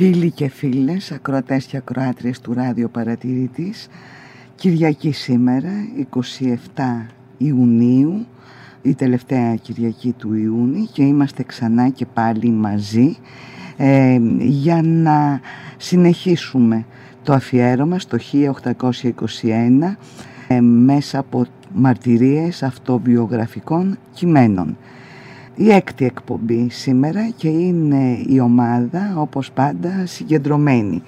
Φίλοι και φίλες, ακροατές και ακροάτριες του Ράδιο Παρατηρητής, Κυριακή σήμερα, 27 Ιουνίου, η τελευταία Κυριακή του Ιούνιου και είμαστε ξανά και πάλι μαζί ε, για να συνεχίσουμε το αφιέρωμα στο 1821 ε, μέσα από μαρτυρίες αυτοβιογραφικών κειμένων η έκτη εκπομπή σήμερα και είναι η ομάδα όπως πάντα συγκεντρωμένη.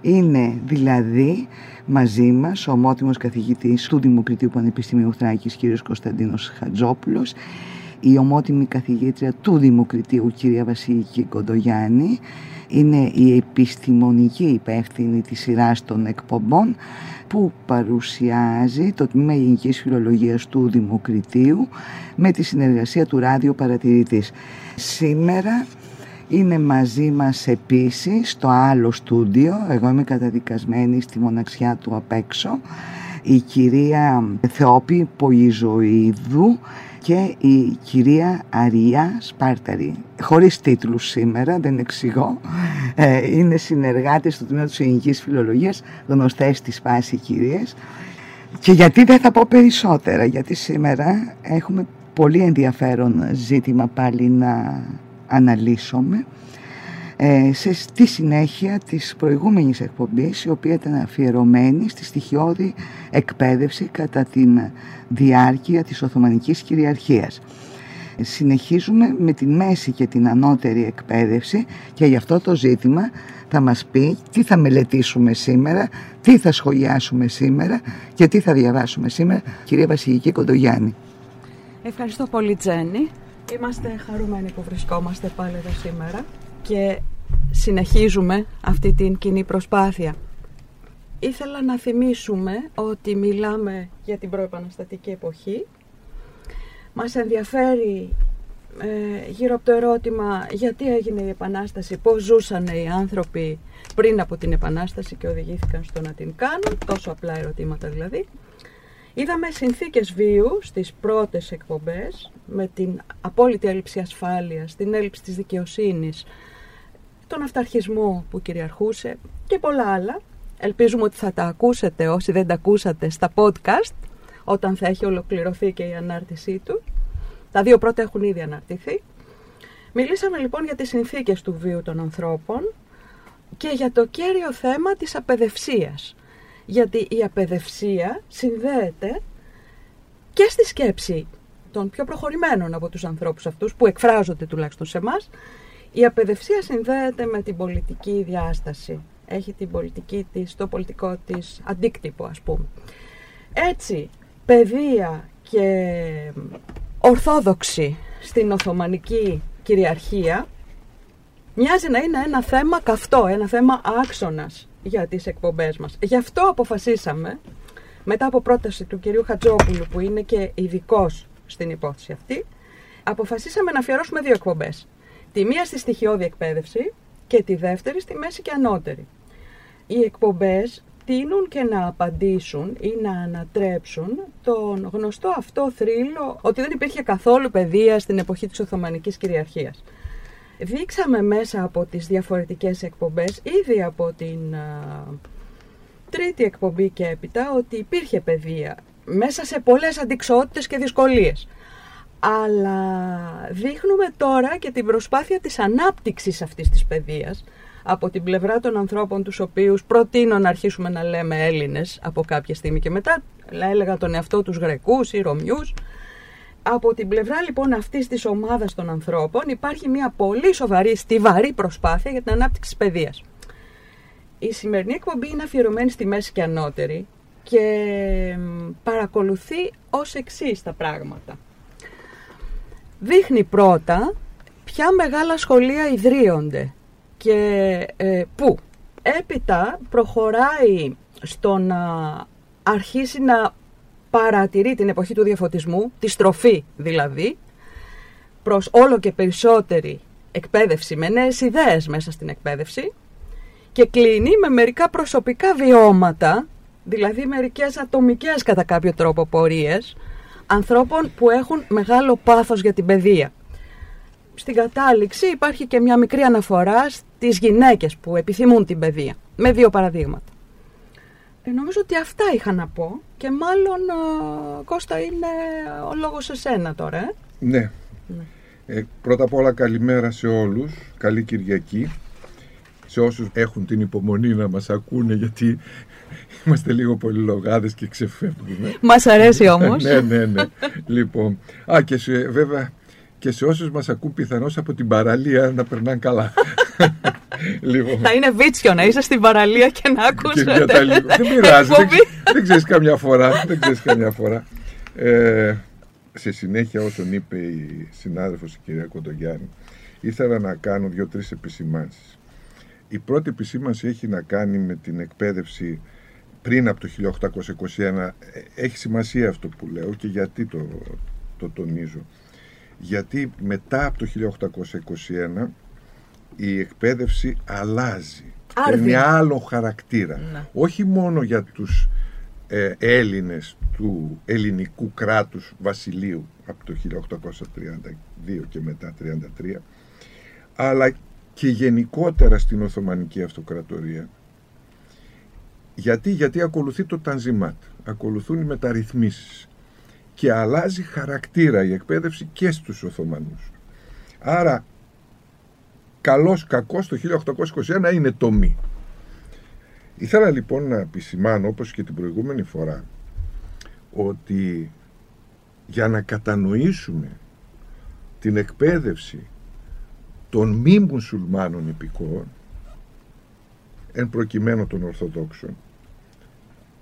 Είναι δηλαδή μαζί μας ο ομότιμος καθηγητής του Δημοκρατίου Πανεπιστημίου Θράκης κ. Κωνσταντίνος Χατζόπουλος η ομότιμη καθηγήτρια του Δημοκρατίου κυρία Βασιλική Κοντογιάννη είναι η επιστημονική υπεύθυνη της σειράς των εκπομπών που παρουσιάζει το Τμήμα Γενικής Φιλολογίας του Δημοκρατίου με τη συνεργασία του Ράδιο Παρατηρητής. Σήμερα είναι μαζί μας επίσης στο άλλο στούντιο, εγώ είμαι καταδικασμένη στη μοναξιά του απ' έξω, η κυρία Θεόπη Ποϊζοίδου και η κυρία Αρία Σπάρταρη. Χωρίς τίτλους σήμερα, δεν εξηγώ. Ε, είναι συνεργάτες του Τμήματος Ελληνικής Φιλολογίας, γνωστές της φάση κυρίες. Και γιατί δεν θα πω περισσότερα, γιατί σήμερα έχουμε πολύ ενδιαφέρον ζήτημα πάλι να αναλύσουμε ε, σε, στη συνέχεια της προηγούμενης εκπομπής η οποία ήταν αφιερωμένη στη στοιχειώδη εκπαίδευση κατά την διάρκεια της Οθωμανικής κυριαρχίας. Συνεχίζουμε με τη μέση και την ανώτερη εκπαίδευση και γι' αυτό το ζήτημα θα μας πει τι θα μελετήσουμε σήμερα, τι θα σχολιάσουμε σήμερα και τι θα διαβάσουμε σήμερα. Κυρία Βασιλική Κοντογιάννη. Ευχαριστώ πολύ Τζέννη. Είμαστε χαρούμενοι που βρισκόμαστε πάλι εδώ σήμερα και συνεχίζουμε αυτή την κοινή προσπάθεια. Ήθελα να θυμίσουμε ότι μιλάμε για την προεπαναστατική εποχή. Μας ενδιαφέρει ε, γύρω από το ερώτημα γιατί έγινε η Επανάσταση, πώς ζούσαν οι άνθρωποι πριν από την Επανάσταση και οδηγήθηκαν στο να την κάνουν, τόσο απλά ερωτήματα δηλαδή. Είδαμε συνθήκες βίου στις πρώτες εκπομπές με την απόλυτη έλλειψη ασφάλειας, την έλλειψη της δικαιοσύνης, τον αυταρχισμό που κυριαρχούσε και πολλά άλλα. Ελπίζουμε ότι θα τα ακούσετε όσοι δεν τα ακούσατε στα podcast όταν θα έχει ολοκληρωθεί και η ανάρτησή του. Τα δύο πρώτα έχουν ήδη αναρτηθεί. Μιλήσαμε λοιπόν για τις συνθήκες του βίου των ανθρώπων και για το κέριο θέμα της απεδευσίας. Γιατί η απεδευσία συνδέεται και στη σκέψη των πιο προχωρημένων από τους ανθρώπους αυτούς που εκφράζονται τουλάχιστον σε εμάς η απεδευσία συνδέεται με την πολιτική διάσταση. Έχει την πολιτική της, το πολιτικό της αντίκτυπο ας πούμε. Έτσι, παιδεία και ορθόδοξη στην Οθωμανική κυριαρχία μοιάζει να είναι ένα θέμα καυτό, ένα θέμα άξονας για τις εκπομπές μας. Γι' αυτό αποφασίσαμε, μετά από πρόταση του κυρίου Χατζόπουλου που είναι και ειδικός στην υπόθεση αυτή, αποφασίσαμε να αφιερώσουμε δύο εκπομπές. Τη μία στη στοιχειώδη εκπαίδευση και τη δεύτερη στη μέση και ανώτερη. Οι εκπομπές τείνουν και να απαντήσουν ή να ανατρέψουν τον γνωστό αυτό θρύλο ότι δεν υπήρχε καθόλου παιδεία στην εποχή της Οθωμανικής κυριαρχίας. Δείξαμε μέσα από τις διαφορετικές εκπομπές, ήδη από την τρίτη εκπομπή και έπειτα, ότι υπήρχε παιδεία μέσα σε πολλές αντικσότητες και δυσκολίες αλλά δείχνουμε τώρα και την προσπάθεια της ανάπτυξης αυτής της παιδείας από την πλευρά των ανθρώπων τους οποίους προτείνω να αρχίσουμε να λέμε Έλληνες από κάποια στιγμή και μετά. Έλεγα τον εαυτό τους Γρεκούς ή Ρωμιούς. Από την πλευρά λοιπόν αυτής της ομάδας των ανθρώπων υπάρχει μια πολύ σοβαρή, στιβαρή προσπάθεια για την ανάπτυξη της παιδείας. Η σημερινή εκπομπή είναι αφιερωμένη στη μέση και ανώτερη και παρακολουθεί ως εξής τα πράγματα δείχνει πρώτα ποια μεγάλα σχολεία ιδρύονται και ε, πού. Έπειτα προχωράει στο να αρχίσει να παρατηρεί την εποχή του διαφωτισμού, τη στροφή δηλαδή, προς όλο και περισσότερη εκπαίδευση με νέες ιδέες μέσα στην εκπαίδευση και κλείνει με μερικά προσωπικά βιώματα, δηλαδή μερικές ατομικές κατά κάποιο τρόπο πορείες, ανθρώπων που έχουν μεγάλο πάθος για την παιδεία. στην κατάληξη υπάρχει και μια μικρή αναφορά στις γυναίκες που επιθυμούν την παιδεία, με δύο παραδείγματα. Ε, νομίζω ότι αυτά είχα να πω και μάλλον ε, Κώστα είναι ο λόγος σε σένα τώρα. Ε; Ναι. ναι. Ε, πρώτα απ' όλα καλημέρα σε όλους, καλή Κυριακή σε όσους έχουν την υπομονή να μας ακούνε γιατί είμαστε λίγο πολυλογάδες και ξεφεύγουμε. Μας αρέσει όμως. ναι, ναι, ναι. λοιπόν, α, και σε, βέβαια και σε όσους μας ακούν πιθανώς από την παραλία να περνάνε καλά. λοιπόν. Θα είναι βίτσιο να είσαι στην παραλία και να ακούσετε. Και δεν πειράζει, δεν, δεν ξέρεις καμιά φορά. Δεν ξέρεις καμιά φορά. Ε, σε συνέχεια όσον είπε η συνάδελφος η κυρία Κοντογιάννη, ήθελα να κάνω δύο-τρεις επισημάνσεις. Η πρώτη επισήμανση έχει να κάνει με την εκπαίδευση πριν από το 1821. Έχει σημασία αυτό που λέω και γιατί το, το τονίζω. Γιατί μετά από το 1821 η εκπαίδευση αλλάζει. Παίρνει άλλο χαρακτήρα. Ναι. Όχι μόνο για τους ε, Έλληνες του ελληνικού κράτους βασιλείου από το 1832 και μετά 33 αλλά και γενικότερα στην Οθωμανική Αυτοκρατορία. Γιατί, γιατί ακολουθεί το Τανζιμάτ, ακολουθούν οι μεταρρυθμίσεις και αλλάζει χαρακτήρα η εκπαίδευση και στους Οθωμανούς. Άρα, καλός κακός το 1821 είναι το μη. Ήθελα λοιπόν να επισημάνω, όπως και την προηγούμενη φορά, ότι για να κατανοήσουμε την εκπαίδευση των μη μουσουλμάνων υπηκόων, εν προκειμένου των Ορθοδόξων,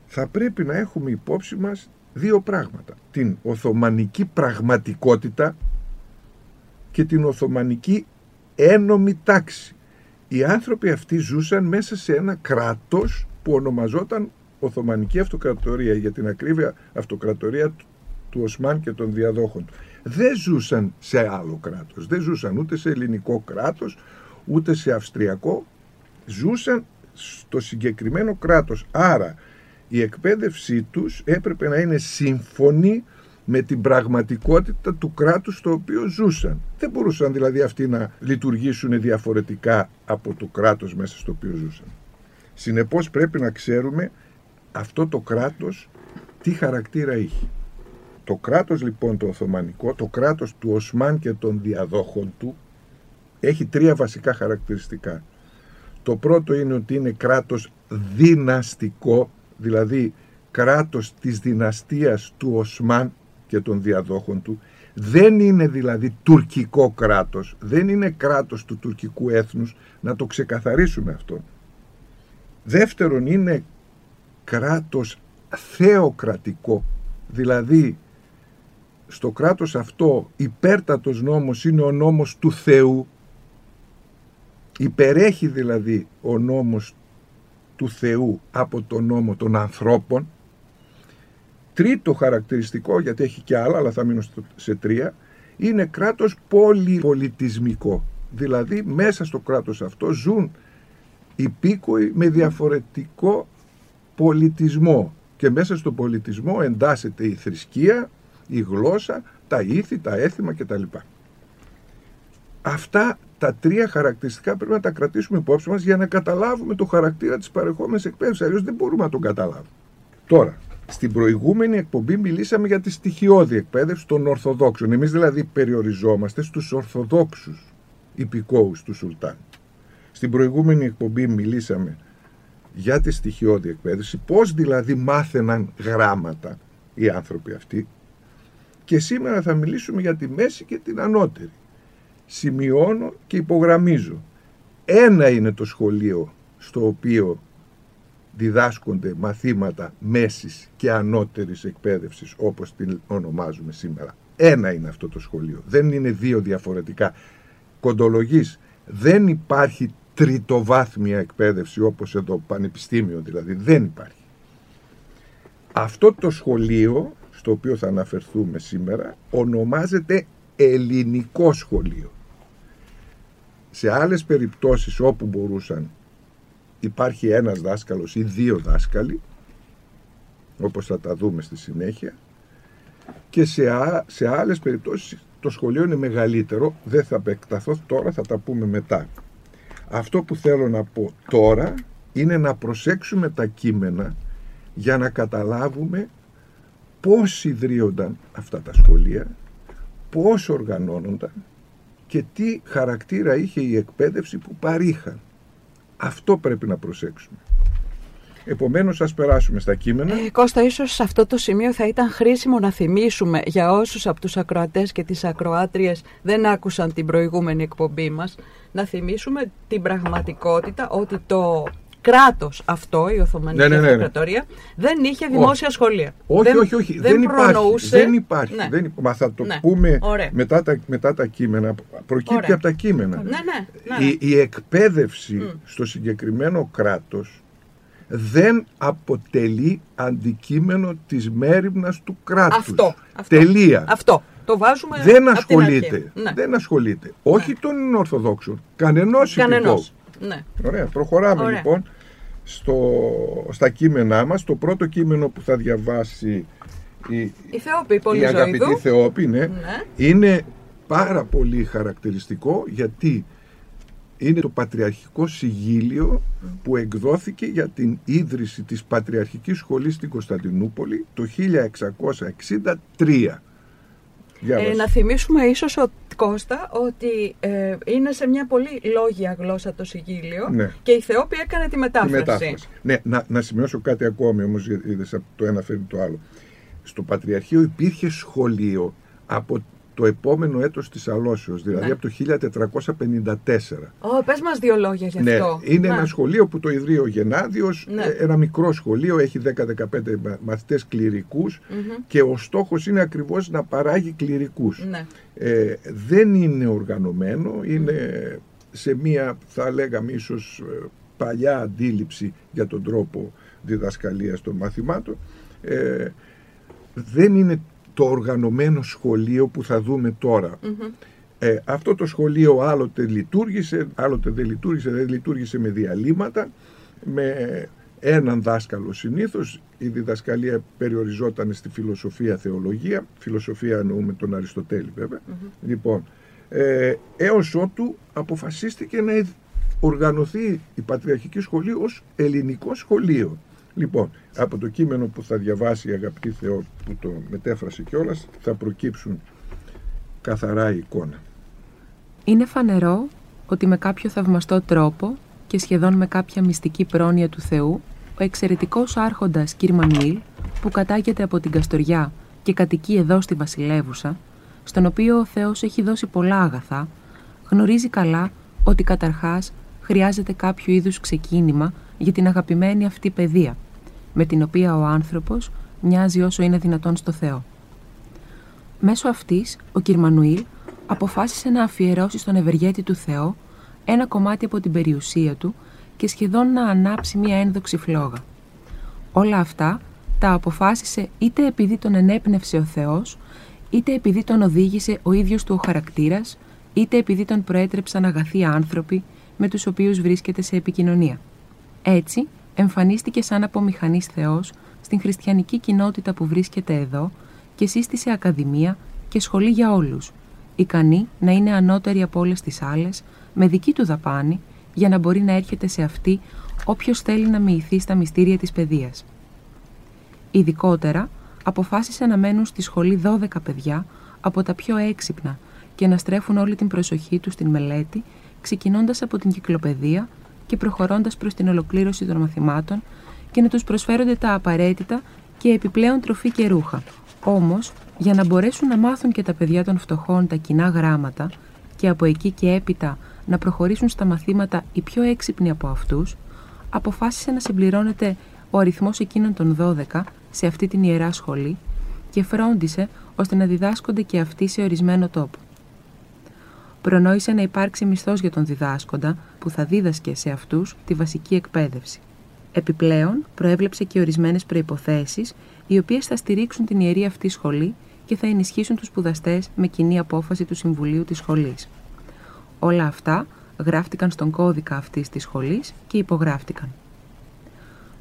θα πρέπει να έχουμε υπόψη μας δύο πράγματα. Την Οθωμανική πραγματικότητα και την Οθωμανική ένομη τάξη. Οι άνθρωποι αυτοί ζούσαν μέσα σε ένα κράτος που ονομαζόταν Οθωμανική Αυτοκρατορία, για την ακρίβεια Αυτοκρατορία του Οσμάν και των διαδόχων του δεν ζούσαν σε άλλο κράτος. Δεν ζούσαν ούτε σε ελληνικό κράτος, ούτε σε αυστριακό. Ζούσαν στο συγκεκριμένο κράτος. Άρα η εκπαίδευσή τους έπρεπε να είναι σύμφωνη με την πραγματικότητα του κράτους στο οποίο ζούσαν. Δεν μπορούσαν δηλαδή αυτοί να λειτουργήσουν διαφορετικά από το κράτος μέσα στο οποίο ζούσαν. Συνεπώς πρέπει να ξέρουμε αυτό το κράτος τι χαρακτήρα είχε. Το κράτος λοιπόν το Οθωμανικό, το κράτος του Οσμάν και των διαδόχων του έχει τρία βασικά χαρακτηριστικά. Το πρώτο είναι ότι είναι κράτος δυναστικό, δηλαδή κράτος της δυναστείας του Οσμάν και των διαδόχων του. Δεν είναι δηλαδή τουρκικό κράτος, δεν είναι κράτος του τουρκικού έθνους, να το ξεκαθαρίσουμε αυτό. Δεύτερον είναι κράτος θεοκρατικό, δηλαδή στο κράτος αυτό υπέρτατος νόμος είναι ο νόμος του Θεού υπερέχει δηλαδή ο νόμος του Θεού από τον νόμο των ανθρώπων. Τρίτο χαρακτηριστικό γιατί έχει και άλλα αλλά θα μείνω σε τρία είναι κράτος πολυπολιτισμικό. Δηλαδή μέσα στο κράτος αυτό ζουν υπήκοοι με διαφορετικό πολιτισμό. Και μέσα στο πολιτισμό εντάσσεται η θρησκεία η γλώσσα, τα ήθη, τα έθιμα κτλ. Αυτά τα τρία χαρακτηριστικά πρέπει να τα κρατήσουμε υπόψη μας για να καταλάβουμε το χαρακτήρα της παρεχόμενης εκπαίδευσης, αλλιώς δεν μπορούμε να τον καταλάβουμε. Τώρα, στην προηγούμενη εκπομπή μιλήσαμε για τη στοιχειώδη εκπαίδευση των Ορθοδόξων. Εμείς δηλαδή περιοριζόμαστε στους Ορθοδόξους υπηκόους του Σουλτάν. Στην προηγούμενη εκπομπή μιλήσαμε για τη στοιχειώδη εκπαίδευση, πώς δηλαδή μάθαιναν γράμματα οι άνθρωποι αυτοί, και σήμερα θα μιλήσουμε για τη μέση και την ανώτερη. Σημειώνω και υπογραμμίζω. Ένα είναι το σχολείο στο οποίο διδάσκονται μαθήματα μέσης και ανώτερης εκπαίδευσης όπως την ονομάζουμε σήμερα. Ένα είναι αυτό το σχολείο. Δεν είναι δύο διαφορετικά. Κοντολογής δεν υπάρχει τριτοβάθμια εκπαίδευση όπως εδώ πανεπιστήμιο δηλαδή. Δεν υπάρχει. Αυτό το σχολείο στο οποίο θα αναφερθούμε σήμερα ονομάζεται ελληνικό σχολείο. Σε άλλες περιπτώσεις όπου μπορούσαν υπάρχει ένας δάσκαλος ή δύο δάσκαλοι όπως θα τα δούμε στη συνέχεια και σε, σε άλλες περιπτώσεις το σχολείο είναι μεγαλύτερο, δεν θα επεκταθώ τώρα, θα τα πούμε μετά. Αυτό που θέλω να πω τώρα είναι να προσέξουμε τα κείμενα για να καταλάβουμε πώς ιδρύονταν αυτά τα σχολεία, πώς οργανώνονταν και τι χαρακτήρα είχε η εκπαίδευση που παρήχαν. Αυτό πρέπει να προσέξουμε. Επομένως ας περάσουμε στα κείμενα. Ε, Κώστα, ίσως σε αυτό το σημείο θα ήταν χρήσιμο να θυμίσουμε για όσους από τους ακροατές και τις ακροάτριες δεν άκουσαν την προηγούμενη εκπομπή μας, να θυμίσουμε την πραγματικότητα ότι το κράτος αυτό, η Οθωμανική Ναι, ναι, ναι, ναι. Αυτοκρατορία, δεν είχε δημόσια σχολεία. Όχι, δεν, όχι, όχι. Δεν, Δεν, υπάρχει. προνοούσε... Δεν υπάρχει. Ναι. Δεν υπά- Μα θα το Ναι. πούμε Ωραία. μετά τα, μετά τα κείμενα. Προκύπτει Ωραία. από τα κείμενα. Ναι, ναι, ναι, ναι. Η, η εκπαίδευση στο συγκεκριμένο κράτος δεν αποτελεί αντικείμενο της μέρημνας του κράτους. Αυτό, αυτό. Τελεία. Αυτό. Το βάζουμε Δεν απ' την αρχή. ασχολείται. Ναι. Δεν ασχολείται. Όχι των Ορθοδόξων. Κανενός Κανενός. Υπηκόου. Ναι. Ωραία, προχωράμε Ωραία. λοιπόν στο, στα κείμενά μας. Το πρώτο κείμενο που θα διαβάσει η, Η Θεόπη η Πολυζωηδού. αγαπητή Θεόπη ναι, Ναι. είναι πάρα πολύ χαρακτηριστικό γιατί είναι το πατριαρχικό συγγύλιο που εκδόθηκε για την ίδρυση της Πατριαρχικής Σχολής στην Κωνσταντινούπολη το 1663. Διάβασε. Ε, να θυμίσουμε ίσως ότι, Κώστα ότι ε, είναι σε μια πολύ λόγια γλώσσα το συγγύλιο Ναι. και η Θεόπη έκανε τη Τη μετάφραση. μετάφραση. Ναι, να, να σημειώσω κάτι ακόμη όμως, γιατί είδες, από το ένα φέρνει το άλλο. Στο Πατριαρχείο υπήρχε σχολείο από το επόμενο έτος της Αλώσεως, δηλαδή Ναι. από το 1454. Ω, πες μας δύο λόγια γι' Ναι, αυτό. είναι Να. ένα σχολείο που το ιδρύει ο Γενάδιος, Ναι. ε, ένα μικρό σχολείο, έχει 10-15 μα- μαθητές κληρικούς Μμμ. και ο στόχος είναι ακριβώς να παράγει κληρικούς. Ναι. Ε, δεν είναι οργανωμένο, είναι σε μία θα λέγαμε ίσως ε, παλιά αντίληψη για τον τρόπο διδασκαλίας των μαθημάτων. Ε, δεν είναι το οργανωμένο σχολείο που θα δούμε τώρα. Μμμ. Ε, αυτό το σχολείο άλλοτε λειτουργήσε, άλλοτε δεν λειτουργήσε, δεν λειτουργήσε με διαλύματα, με έναν δάσκαλο συνήθως. Η διδασκαλία περιοριζόταν στη φιλοσοφία θεολογία, φιλοσοφία εννοούμε τον Αριστοτέλη βέβαια. Λοιπόν, ε, έως ότου αποφασίστηκε να οργανωθεί η Πατριαρχική Σχολή ως ελληνικό σχολείο. Λοιπόν, από το κείμενο που θα διαβάσει η αγαπητή Θεό που το μετέφρασε κιόλας θα προκύψουν καθαρά η εικόνα. Είναι φανερό ότι με κάποιο θαυμαστό τρόπο και σχεδόν με κάποια μυστική πρόνοια του Θεού, ο εξαιρετικός άρχοντας Κύρ Μανουήλ, που κατάγεται από την Καστοριά και κατοικεί εδώ στη Βασιλεύουσα, στον οποίο ο Θεός έχει δώσει πολλά αγαθά, γνωρίζει καλά ότι καταρχάς χρειάζεται κάποιο είδους ξεκίνημα για την αγαπημένη αυτή παιδεία, με την οποία ο άνθρωπος μοιάζει όσο είναι δυνατόν στο Θεό. Μέσω αυτής, ο Κυρμανουήλ αποφάσισε να αφιερώσει στον ευεργέτη του Θεό ένα κομμάτι από την περιουσία του και σχεδόν να ανάψει μία ένδοξη φλόγα. Όλα αυτά τα αποφάσισε είτε επειδή τον ενέπνευσε ο Θεός, είτε επειδή τον οδήγησε ο ίδιος του ο χαρακτήρας, είτε επειδή τον προέτρεψαν αγαθοί άνθρωποι με τους οποίους βρίσκεται σε επικοινωνία. Έτσι, εμφανίστηκε σαν απομηχανής Θεός στην χριστιανική κοινότητα που βρίσκεται εδώ και σύστησε ακαδημία και σχολή για όλους, ικανή να είναι ανώτερη από όλες τις άλλες, με δική του δαπάνη, για να μπορεί να έρχεται σε αυτή όποιος θέλει να μοιηθεί στα μυστήρια της παιδείας. Ειδικότερα, αποφάσισε να μένουν στη σχολή 12 παιδιά από τα πιο έξυπνα και να στρέφουν όλη την προσοχή τους στην μελέτη, ξεκινώντας από την κυκλοπαιδεία και προχωρώντας προς την ολοκλήρωση των μαθημάτων και να τους προσφέρονται τα απαραίτητα και επιπλέον τροφή και ρούχα. Όμως, για να μπορέσουν να μάθουν και τα παιδιά των φτωχών τα κοινά γράμματα και από εκεί και έπειτα να προχωρήσουν στα μαθήματα οι πιο έξυπνοι από αυτούς, αποφάσισε να συμπληρώνεται ο αριθμός εκείνων των 12 σε αυτή την ιερά σχολή και φρόντισε ώστε να διδάσκονται και αυτοί σε ορισμένο τόπο. Προνόησε να υπάρξει μισθός για τον διδάσκοντα που θα δίδασκε σε αυτούς τη βασική εκπαίδευση. Επιπλέον, προέβλεψε και ορισμένες προϋποθέσεις οι οποίες θα στηρίξουν την ιερή αυτή σχολή και θα ενισχύσουν τους σπουδαστές με κοινή απόφαση του Συμβουλίου της Σχολής. Όλα αυτά γράφτηκαν στον κώδικα αυτής της σχολής και υπογράφτηκαν.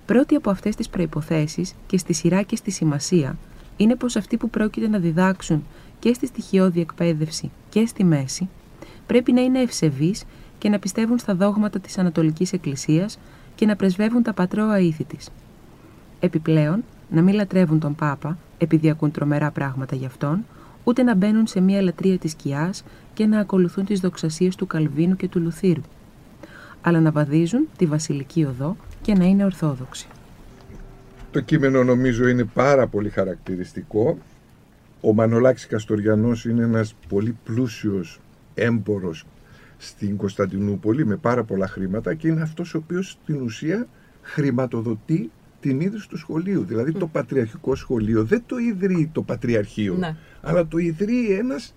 Πρώτη από αυτές τις προϋποθέσεις και στη σειρά και στη σημασία είναι πως αυτοί που πρόκειται να διδάξουν και στη στοιχειώδη εκπαίδευση και στη μέση, πρέπει να είναι ευσεβείς και να πιστεύουν στα δόγματα της Ανατολικής Εκκλησίας και να πρεσβεύουν τα πατρόα ήθη της. Επιπλέον, να μην λατρεύουν τον Πάπα, επειδή ακούν τρομερά πράγματα γι' αυτόν, ούτε να μπαίνουν σε μια λατρεία της σκιάς και να ακολουθούν τις δοξασίες του Καλβίνου και του Λουθύρου, αλλά να βαδίζουν τη βασιλική οδό και να είναι ορθόδοξοι. Το κείμενο νομίζω είναι πάρα πολύ χαρακτηριστικό. Ο Μανολάκης Καστοριανός είναι ένας πολύ πλούσιος έμπορος στην Κωνσταντινούπολη με πάρα πολλά χρήματα και είναι αυτός ο οποίος στην ουσία χρηματοδοτεί την ίδρυση του σχολείου. Δηλαδή το πατριαρχικό σχολείο δεν το ιδρύει το πατριαρχείο, Ναι. αλλά το ιδρύει ένας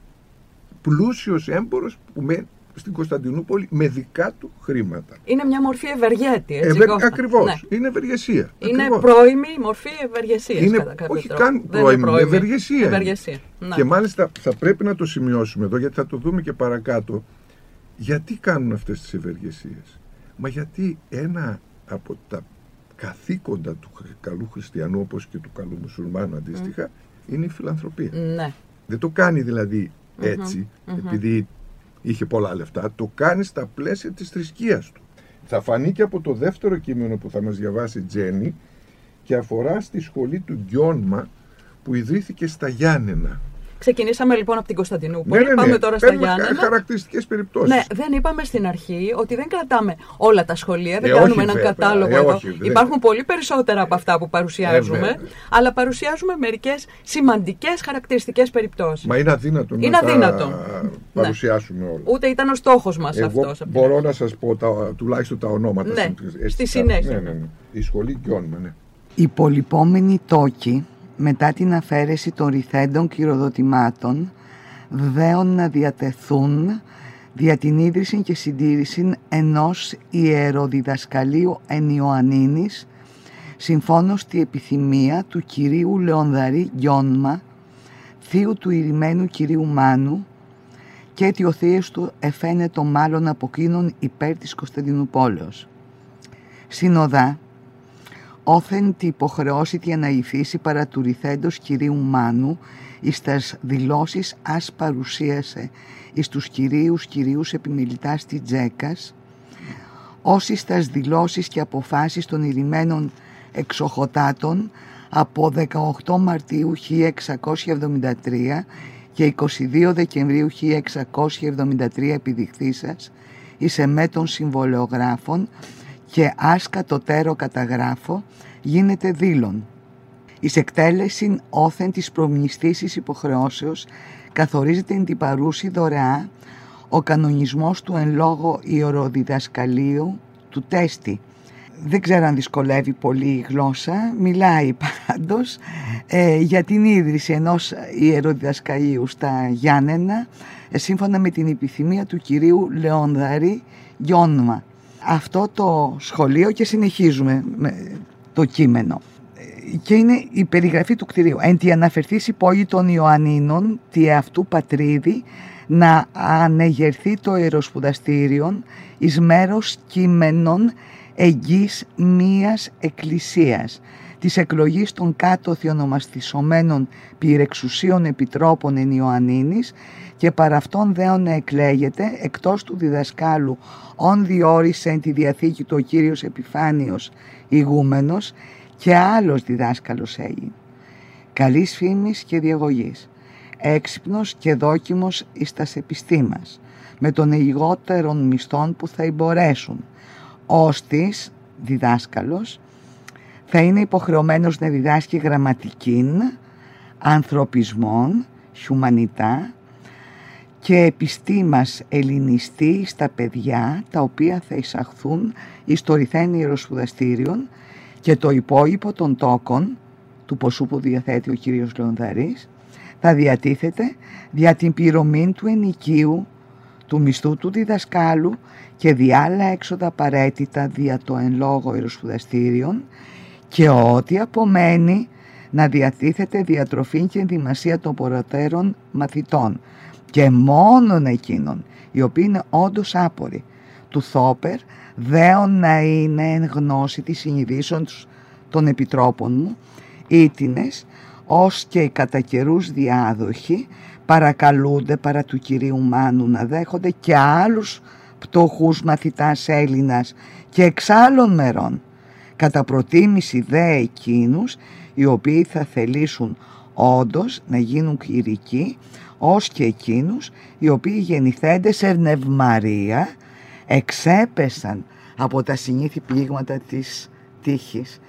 πλούσιος έμπορος που με, στην Κωνσταντινούπολη με δικά του χρήματα. Είναι μια μορφή ευεργέτη, έτσι. Ευε, Κώστα; ακριβώς. Ναι. Είναι ευεργεσία. Είναι Ακριβώς. πρώιμη μορφή ευεργεσίας. Είναι- κατά κάποιο όχι τρόπο. καν Δεν είναι πρώιμη, ευεργεσία είναι. Ευεργεσία. Ναι. Και μάλιστα θα πρέπει να το σημειώσουμε εδώ γιατί θα το δούμε και παρακάτω. Γιατί κάνουν αυτές τις ευεργεσίες; Μα γιατί ένα από τα καθήκοντα του χρ- καλού χριστιανού όπως και του καλού μουσουλμάνου αντίστοιχα είναι η φιλανθρωπία. Ναι. Δεν το κάνει δηλαδή έτσι επειδή είχε πολλά λεφτά. Το κάνει στα πλαίσια της θρησκείας του. Θα φανεί και από το δεύτερο κείμενο που θα μας διαβάσει η Τζέννη και αφορά στη σχολή του Γκιόνμα που ιδρύθηκε στα Γιάννενα. Ξεκινήσαμε λοιπόν από την Κωνσταντινούπολη. Πάμε τώρα στα Ναι, Παίρνουμε Γιάννενα. χαρακτηριστικές περιπτώσεις. Ναι, δεν είπαμε στην αρχή ότι δεν κρατάμε όλα τα σχολεία, δεν Ε, κάνουμε όχι, έναν βέβαια. κατάλογο Ε, εδώ. όχι, δεν- Υπάρχουν πολύ περισσότερα από αυτά που παρουσιάζουμε, Ε, βέβαια. αλλά παρουσιάζουμε μερικές σημαντικές χαρακτηριστικές περιπτώσεις. Μα είναι αδύνατο Είναι να αδύνατον. τα Ναι. παρουσιάσουμε όλα. Ούτε ήταν ο στόχος μας Εγώ αυτός. μπορώ να σας πω τα, τουλάχιστον τα ονόματα. Ναι, στην- στη αισθητά. συνέχεια. Ναι, ναι, ναι. Η σχολή Γκιόνμα, ναι. Οι πολυπόμενοι τόκοι μετά την αφαίρεση των ρηθέντων κυροδοτημάτων δέον να διατεθούν δια την ίδρυση και συντήρηση ενός ιεροδιδασκαλίου εν Ιωαννίνης συμφώνως τη επιθυμία του κυρίου Λεονδαρή Γιόνμα θείου του ηρημένου κυρίου Μάνου και ότι ο θείες του εφαίνεται μάλλον από εκείνον υπέρ της Κωνσταντινούπολεως. Συνοδά, όθεν τη υποχρεώσει τη αναϊφίσει παρά του ρηθέντος κυρίου Μάνου εις τας δηλώσεις ας παρουσίασε εις τους κυρίους κυρίους επιμελητάς της Τζέκας όσοι τας δηλώσεις και αποφάσεις των ηρημένων εξοχοτάτων από 18 Μαρτίου 1673 και 22 Δεκεμβρίου 1673 επιδειχθήσας εις εμέ των συμβολεογράφων και άσκα το τέρο καταγράφω γίνεται δήλων. Εις εκτέλεση όθεν της προμνηστήσης υποχρεώσεως καθορίζεται εν την παρούση δωρεά ο κανονισμός του εν λόγω ιεροδιδασκαλίου του τέστη. Δεν ξέρω αν δυσκολεύει πολύ η γλώσσα, μιλάει πάντως ε, για την ίδρυση ενός ιεροδιδασκαλίου στα Γιάννενα ε, σύμφωνα με την επιθυμία του κυρίου Λεονδαρή Γιόνμα. Αυτό το σχολείο και συνεχίζουμε με το κείμενο και είναι η περιγραφή του κτηρίου. Εν τη αναφερθείς η πόλη των Ιωαννίνων, τη αυτού πατρίδη, να ανεγερθεί το ιεροσπουδαστήριον εις μέρος κείμενων εγγύς μίας εκκλησίας της εκλογής των κάτω θειονομαστισωμένων πυρεξουσίων επιτρόπων εν Ιωαννίνης και παρά αυτόν δέον να εκλέγεται εκτός του διδασκάλου όν διόρισε εν τη Διαθήκη του ο Κύριος Επιφάνιος ηγούμενος και άλλος διδάσκαλος έγινε. Καλής φήμης και διαγωγής. Έξυπνος και δόκιμος εις τας επιστήμας. Με των λιγότερων μισθών που θα εμπορέσουν. Ώστις, διδάσκαλος, θα είναι υποχρεωμένος να διδάσκει γραμματικήν, ανθρωπισμόν, χιουμανιτά και επιστήμας ελληνιστή στα παιδιά τα οποία θα εισαχθούν εις το ρηθέν ιεροσπουδαστήριον και το υπόλοιπο των τόκων του ποσού που διαθέτει ο κύριος Λεονδαρής θα διατίθεται δια την πληρωμή του ενοικίου του μισθού του διδασκάλου και δι' άλλα έξοδα απαραίτητα δια το εν λόγω ιεροσπουδαστήριον και ό,τι απομένει να διατίθεται διατροφή και ενδυμασία των προτέρων μαθητών και μόνον εκείνων οι οποίοι είναι όντως άποροι του Θόπερ δέον να είναι εν γνώση της συνειδήσεων των επιτρόπων μου ήτινες ως και οι κατά καιρούς διάδοχοι παρακαλούνται παρά του Κυρίου Μάνου να δέχονται και άλλους πτωχούς μαθητάς Έλληνας και εξ άλλων μερών. Κατά προτίμηση δε εκείνους οι οποίοι θα θελήσουν όντως να γίνουν κληρικοί ως και εκείνους οι οποίοι γεννηθέντες σε νευμαρία εξέπεσαν από τα συνήθη πλήγματα της τύχης.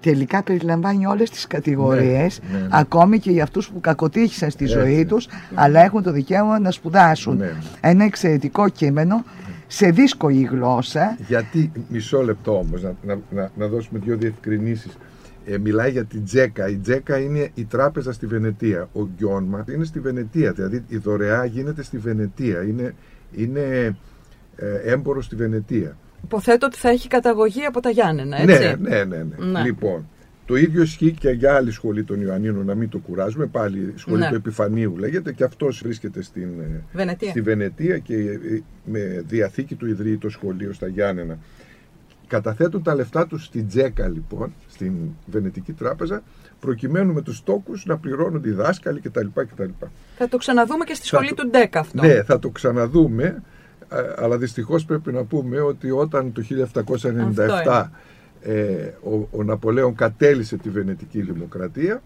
Τελικά περιλαμβάνει όλες τις κατηγορίες ναι, ναι, ναι. ακόμη και για αυτούς που κακοτύχησαν στη ζωή τους αλλά έχουν το δικαίωμα να σπουδάσουν. Ένα εξαιρετικό κείμενο σε δύσκολη γλώσσα γιατί μισό λεπτό όμως να, να, να, να δώσουμε δύο διευκρινήσεις ε, μιλάει για την Τζέκα. Η Τζέκα είναι η τράπεζα στη Βενετία. Ο Γκιόνμα είναι στη Βενετία. Δηλαδή η δωρεά γίνεται στη Βενετία. Είναι, είναι ε, έμπορο στη Βενετία. Υποθέτω ότι θα έχει καταγωγή από τα Γιάννενα, έτσι; Ναι, ναι, ναι. ναι. ναι. Λοιπόν, το ίδιο ισχύει και για άλλη σχολή των Ιωαννίνων, να μην το κουράζουμε. Πάλι η σχολή ναι. του Επιφανίου λέγεται και αυτός βρίσκεται στην ε, Βενετία. στη Βενετία και ε, με διαθήκη του ιδρύει το σχολείο στα Γιάννενα. Καταθέτουν τα λεφτά τους στην Τζέκα λοιπόν, στην Βενετική Τράπεζα, προκειμένου με τους τόκους να πληρώνουν οι δάσκαλοι κτλ. κτλ. Θα το ξαναδούμε και στη σχολή του Ντέκα αυτό. Ναι, θα το ξαναδούμε αλλά δυστυχώς πρέπει να πούμε ότι όταν το 1797 ε, ο, ο Ναπολέον κατέλησε τη Βενετική Δημοκρατία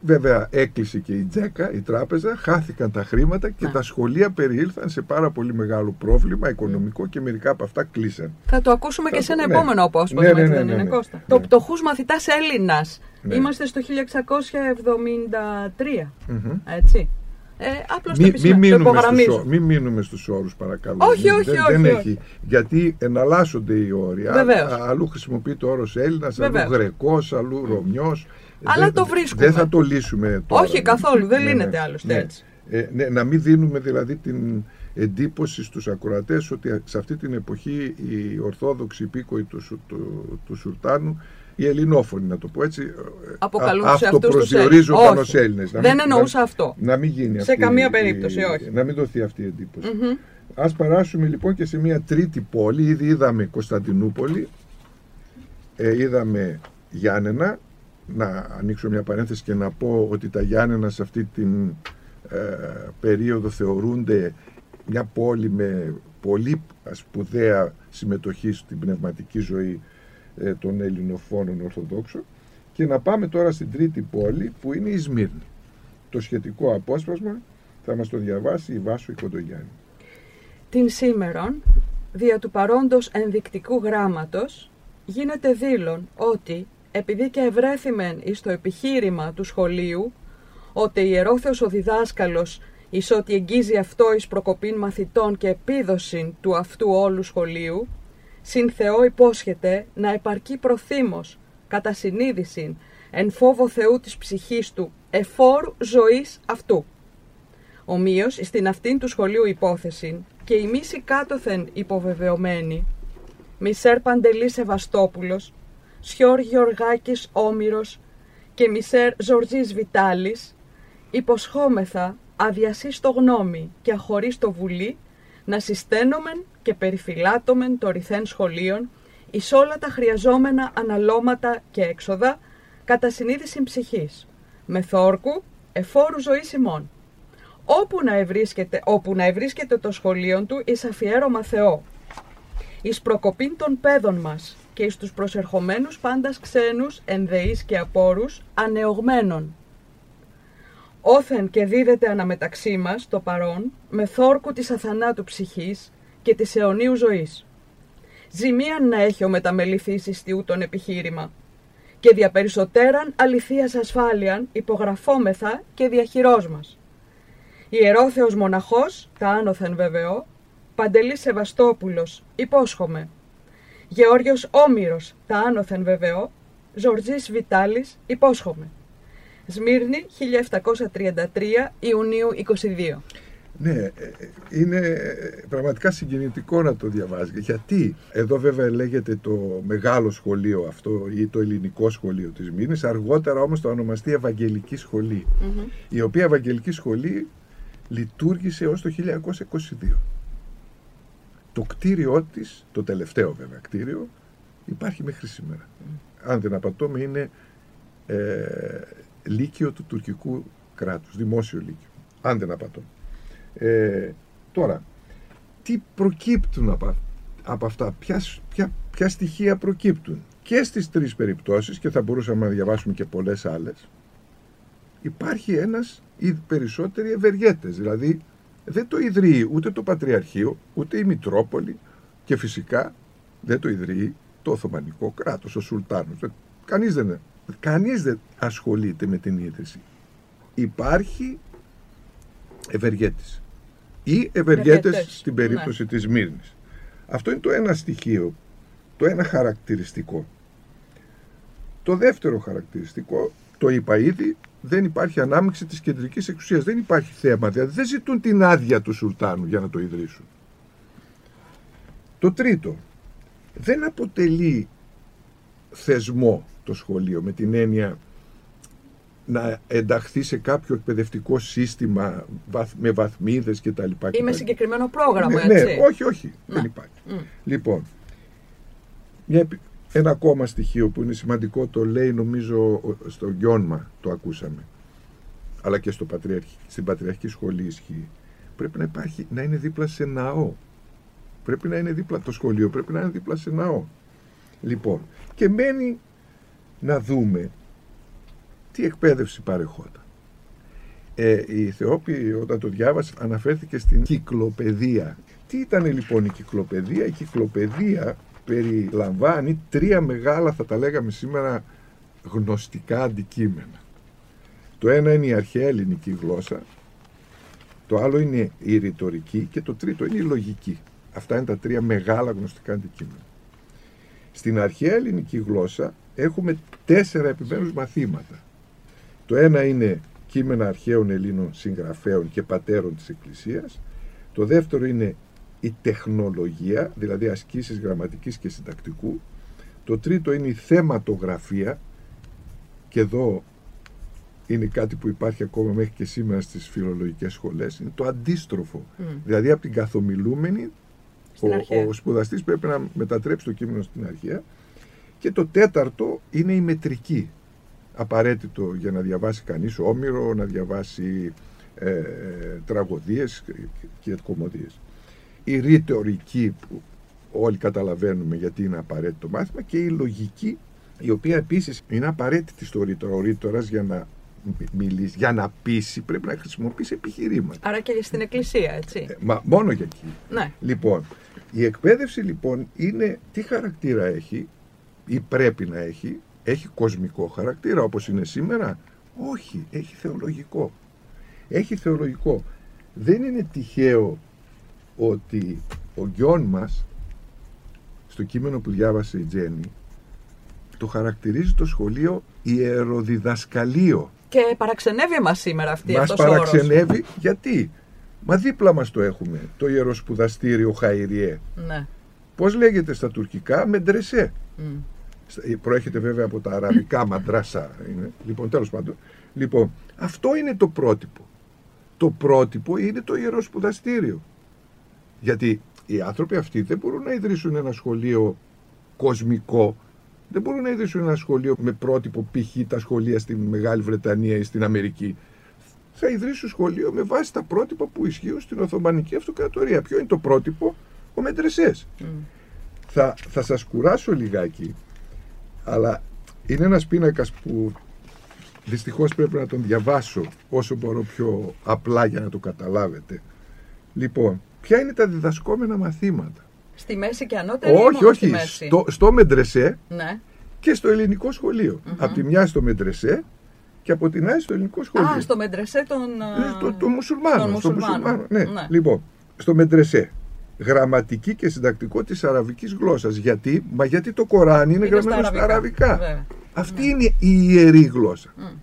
Βέβαια έκλεισε και η Τζέκα, η τράπεζα, χάθηκαν τα χρήματα και τα σχολεία περιήλθαν σε πάρα πολύ μεγάλο πρόβλημα οικονομικό και μερικά από αυτά κλείσαν. Θα το ακούσουμε και σε ένα ναι. επόμενο απόσπασμα, ναι, ναι, ναι, ναι, ναι, ναι. Κώστα; Το πτωχούς μαθητάς Έλληνας. Είμαστε στο 1673, έτσι. Ε, απλώς μη, το μη, μείνουμε μη μείνουμε στους όρους παρακαλώ. Όχι, όχι, δεν, όχι, δεν Έχει, γιατί εναλλάσσονται οι όροι. Αλλού χρησιμοποιείται ο όρος Έλληνας, αλλού Γρεκός, αλλού Ρωμιός. Αλλά δεν, το βρίσκουμε. Δεν θα το λύσουμε τώρα. Όχι καθόλου, δεν ναι, λύνεται ναι, άλλωστε ναι. έτσι. Ε, ναι, να μην δίνουμε δηλαδή την εντύπωση στους ακροατές ότι σε αυτή την εποχή οι Ορθόδοξοι υπήκοοι του, του, του Σουλτάνου οι ελληνόφωνοι, να το πω έτσι. Αποκαλούν σε προσδιορίζουν πάνω σε Έλληνες. Δεν εννοούσα αυτό. Να μην γίνει σε καμία περίπτωση, όχι. Να μην δοθεί αυτή η εντύπωση. Ας περάσουμε λοιπόν και σε μια τρίτη πόλη. Ήδη είδαμε Κωνσταντινούπολη, ε, είδαμε Γιάννενα. Να ανοίξω μια παρένθεση και να πω ότι τα Γιάννενα σε αυτή την ε, περίοδο θεωρούνται μια πόλη με πολύ σπουδαία συμμετοχή στην πνευματική ζωή ε, των ελληνοφώνων Ορθοδόξων και να πάμε τώρα στην τρίτη πόλη που είναι η Σμύρνη. Το σχετικό απόσπασμα θα μας το διαβάσει η Βάσο Οικοντογιάννη. Την σήμερον, δια του παρόντος ενδεικτικού γράμματος, γίνεται δήλων ότι επειδή και ευρέθημεν εις το επιχείρημα του σχολείου, ότι ιερόθεος ο διδάσκαλος εις ότι εγγίζει αυτό εις προκοπήν μαθητών και επίδοσιν του αυτού όλου σχολείου, συν Θεό υπόσχεται να επαρκεί προθύμος, κατά συνείδηση, εν φόβο Θεού της ψυχής του, εφόρου ζωής αυτού. Ομοίως, στην αυτήν του σχολείου υπόθεση και η μίση κάτωθεν υποβεβαιωμένη, Μισέρ Παντελής Σεβαστόπουλος, Σιόρ Γεωργάκης Όμηρος και Μισέρ Ζορζής Βιτάλης, υποσχόμεθα αδιασύστο γνώμη και αχωρίστο βουλή να συστένομεν και περιφυλάτωμεν το ρηθέν σχολείων εις όλα τα χρειαζόμενα αναλώματα και έξοδα κατά συνείδηση ψυχής, με θόρκου εφόρου ζωής ημών. Όπου να ευρίσκεται, όπου να ευρίσκεται το σχολείο του εις αφιέρωμα Θεό, εις προκοπήν των παιδών μας και εις τους προσερχομένους πάντας ξένους, ενδεείς και απόρους, ανεωγμένων. Όθεν και δίδεται αναμεταξύ μας το παρόν, με θόρκου της αθανάτου ψυχής, και της αιωνίου ζωής. Ζημίαν να έχει ο μεταμεληθής ιστιού τον επιχείρημα και δια περισσότεραν αληθείας ασφάλειαν υπογραφόμεθα και διαχειρός μας. Ιερόθεος μοναχός, τα άνωθεν βεβαιώ, Παντελής Σεβαστόπουλος, υπόσχομαι. Γεώργιος Όμηρος, τα άνωθεν βεβαιώ, Ζορζής Βιτάλης, υπόσχομαι. Σμύρνη, 1733 Ιουνίου 22. Ναι, ε, είναι πραγματικά συγκινητικό να το διαβάζεις. Γιατί εδώ βέβαια λέγεται το μεγάλο σχολείο αυτό ή το ελληνικό σχολείο της Μήνης, αργότερα όμως το ονομαστεί Ευαγγελική η οποία Ευαγγελική Σχολή λειτουργήσε ως το 1922. Το κτίριό της, το τελευταίο βέβαια κτίριο, υπάρχει μέχρι σήμερα. Αν δεν απατώμε είναι ε, λύκειο του τουρκικού κράτους, δημόσιο λύκειο, αν δεν απατώ. Ε, τώρα, τι προκύπτουν από, από αυτά, ποια, ποια, ποια στοιχεία προκύπτουν; Και στις τρεις περιπτώσεις, και θα μπορούσαμε να διαβάσουμε και πολλές άλλες, υπάρχει ένας ή περισσότεροι ευεργέτες. Δηλαδή, δεν το ιδρύει ούτε το Πατριαρχείο, ούτε η Μητρόπολη και φυσικά δεν το ιδρύει το Οθωμανικό κράτος, ο Σουλτάνος. Κανείς δεν, κανείς δεν ασχολείται με την ίδρυση. Υπάρχει ευεργέτης ή ευεργέτες στην περίπτωση ναι. της Μύρνης. Αυτό είναι το ένα στοιχείο, το ένα χαρακτηριστικό. Το δεύτερο χαρακτηριστικό, το είπα ήδη, δεν υπάρχει ανάμειξη της κεντρικής εξουσίας. Δεν υπάρχει θέμα, δηλαδή δεν ζητούν την άδεια του Σουλτάνου για να το ιδρύσουν. Το τρίτο, δεν αποτελεί θεσμό το σχολείο με την έννοια να ενταχθεί σε κάποιο εκπαιδευτικό σύστημα με βαθμίδες και τα λοιπά. Ή με συγκεκριμένο πρόγραμμα, ναι, έτσι. Ναι, όχι, όχι, δεν υπάρχει. Λοιπόν, μια, ένα ακόμα στοιχείο που είναι σημαντικό το λέει νομίζω στο Γιόνμα το ακούσαμε αλλά και στο πατριαρχη, στην Πατριαρχική Σχολή ισχύει. Πρέπει να υπάρχει, να είναι δίπλα σε ναό. Πρέπει να είναι δίπλα το σχολείο, πρέπει να είναι δίπλα σε ναό. Λοιπόν, και μένει να δούμε τι εκπαίδευση παρεχόταν. Ε, η Θεόπη όταν το διάβασε αναφέρθηκε στην κυκλοπαιδεία. Τι ήταν λοιπόν η κυκλοπαιδεία; Η κυκλοπαιδεία περιλαμβάνει τρία μεγάλα θα τα λέγαμε σήμερα γνωστικά αντικείμενα. Το ένα είναι η αρχαία ελληνική γλώσσα, το άλλο είναι η ρητορική και το τρίτο είναι η λογική. Αυτά είναι τα τρία μεγάλα γνωστικά αντικείμενα. Στην αρχαία ελληνική γλώσσα έχουμε τέσσερα επιμέρους μαθήματα. Το ένα είναι κείμενα αρχαίων Ελλήνων συγγραφέων και πατέρων της Εκκλησίας. Το δεύτερο είναι η τεχνολογία, δηλαδή ασκήσεις γραμματικής και συντακτικού. Το τρίτο είναι η θεματογραφία και εδώ είναι κάτι που υπάρχει ακόμα μέχρι και σήμερα στις φιλολογικές σχολές, είναι το αντίστροφο. Δηλαδή από την καθομιλούμενη ο, ο σπουδαστής πρέπει να μετατρέψει το κείμενο στην αρχαία. Και το τέταρτο είναι η μετρική. Απαραίτητο για να διαβάσει κανείς όμηρο, να διαβάσει ε, τραγωδίες και κομμωδίες. Η ρητορική που όλοι καταλαβαίνουμε γιατί είναι απαραίτητο μάθημα και η λογική η οποία επίσης είναι απαραίτητη στο ρήτορα. Ο ρήτορας για να μιλήσει, για να πείσει πρέπει να χρησιμοποιήσει επιχειρήματα. Άρα και στην εκκλησία, έτσι. Ε, μα μόνο για εκεί. Ναι. Λοιπόν, η εκπαίδευση λοιπόν είναι τι χαρακτήρα έχει; Ή πρέπει να έχει. Έχει κοσμικό χαρακτήρα όπως είναι σήμερα; Όχι, έχει θεολογικό. Έχει θεολογικό. Δεν είναι τυχαίο ότι ο γιον μας στο κείμενο που διάβασε η Τζέννη το χαρακτηρίζει το σχολείο ιεροδιδασκαλείο. Και παραξενεύει εμά σήμερα αυτή Μας παραξενεύει γιατί; Μα δίπλα μας το έχουμε, το ιεροσπουδαστήριο Χαϊριέ. Ναι. Πώς λέγεται στα τουρκικά, μεντρεσέ. Mm. Προέρχεται βέβαια από τα αραβικά μαντράσα. Είναι. Λοιπόν, τέλος πάντων. Λοιπόν, αυτό είναι το πρότυπο. Το πρότυπο είναι το ιεροσπουδαστήριο. Γιατί οι άνθρωποι αυτοί δεν μπορούν να ιδρύσουν ένα σχολείο κοσμικό δεν μπορούν να ιδρύσουν ένα σχολείο με πρότυπο π.χ. τα σχολεία στην Μεγάλη Βρετανία ή στην Αμερική. Θα ιδρύσουν σχολείο με βάση τα πρότυπα που ισχύουν στην Οθωμανική Αυτοκρατορία. Ποιο είναι το πρότυπο, ο Μεντρεσές. Mm. Θα, θα σας κουράσω λιγάκι, αλλά είναι ένας πίνακας που δυστυχώς πρέπει να τον διαβάσω όσο μπορώ πιο απλά για να το καταλάβετε. Λοιπόν, ποια είναι τα διδασκόμενα μαθήματα; Στη μέση και ανώτερη όχι, ή όχι, στη μέση; Στο, στο Μεντρεσέ ναι. και στο ελληνικό σχολείο. Mm-hmm. Από τη μια στο Μεντρεσέ και από την άλλη στο ελληνικό σχολείο. Α, στο Μεντρεσέ των ε, το, το μουσουλμάνο. Τον στο μουσουλμάνο. Ναι. ναι. Λοιπόν, στο Μεντρεσέ. Γραμματική και συντακτικό της αραβικής γλώσσας. Γιατί, μα γιατί το Κοράνι είναι, είναι γραμμένο στα αραβικά. αραβικά; Αυτή ναι. είναι η ιερή γλώσσα. Mm.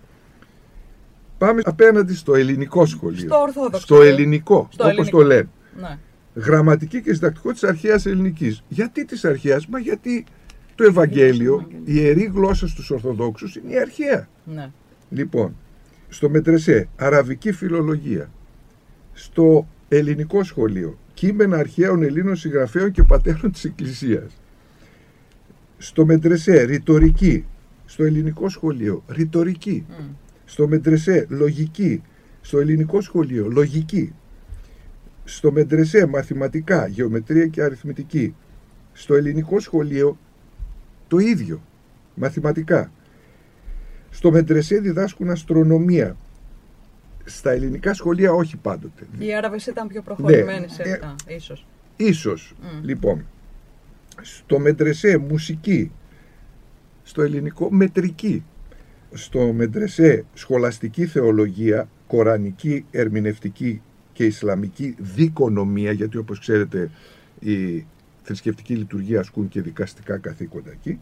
Πάμε απέναντι στο ελληνικό σχολείο. Στο ορθόδοξο. Στο ελληνικό, στο όπως ελληνικό. το λένε. Ναι γραμματική και συντακτικό της αρχαίας ελληνικής. Γιατί της αρχαίας, μα γιατί το Ευαγγέλιος, η ιερή γλώσσα στους Ορθοδόξους είναι η αρχαία. Ναι. Λοιπόν, στο Μετρεσέ, αραβική φιλολογία. Στο ελληνικό σχολείο, κείμενα αρχαίων Ελλήνων συγγραφέων και πατέρων της Εκκλησίας. Στο Μετρεσέ, ρητορική. Στο ελληνικό σχολείο, ρητορική. Στο Μεντρεσέ λογική. Στο ελληνικό σχολείο λογική. Στο Μεντρεσέ μαθηματικά, γεωμετρία και αριθμητική. Στο ελληνικό σχολείο το ίδιο, μαθηματικά. Στο Μεντρεσέ διδάσκουν αστρονομία. Στα ελληνικά σχολεία όχι πάντοτε. Οι Άραβες ήταν πιο προχωρημένοι Ναι. σε Ε, αυτά, ίσως. Ίσως, λοιπόν. Στο Μεντρεσέ μουσική. Στο ελληνικό μετρική. Στο Μεντρεσέ σχολαστική θεολογία, κορανική, ερμηνευτική και ισλαμική δικονομία, γιατί όπως ξέρετε η θρησκευτική λειτουργία ασκούν και δικαστικά καθήκοντα εκεί.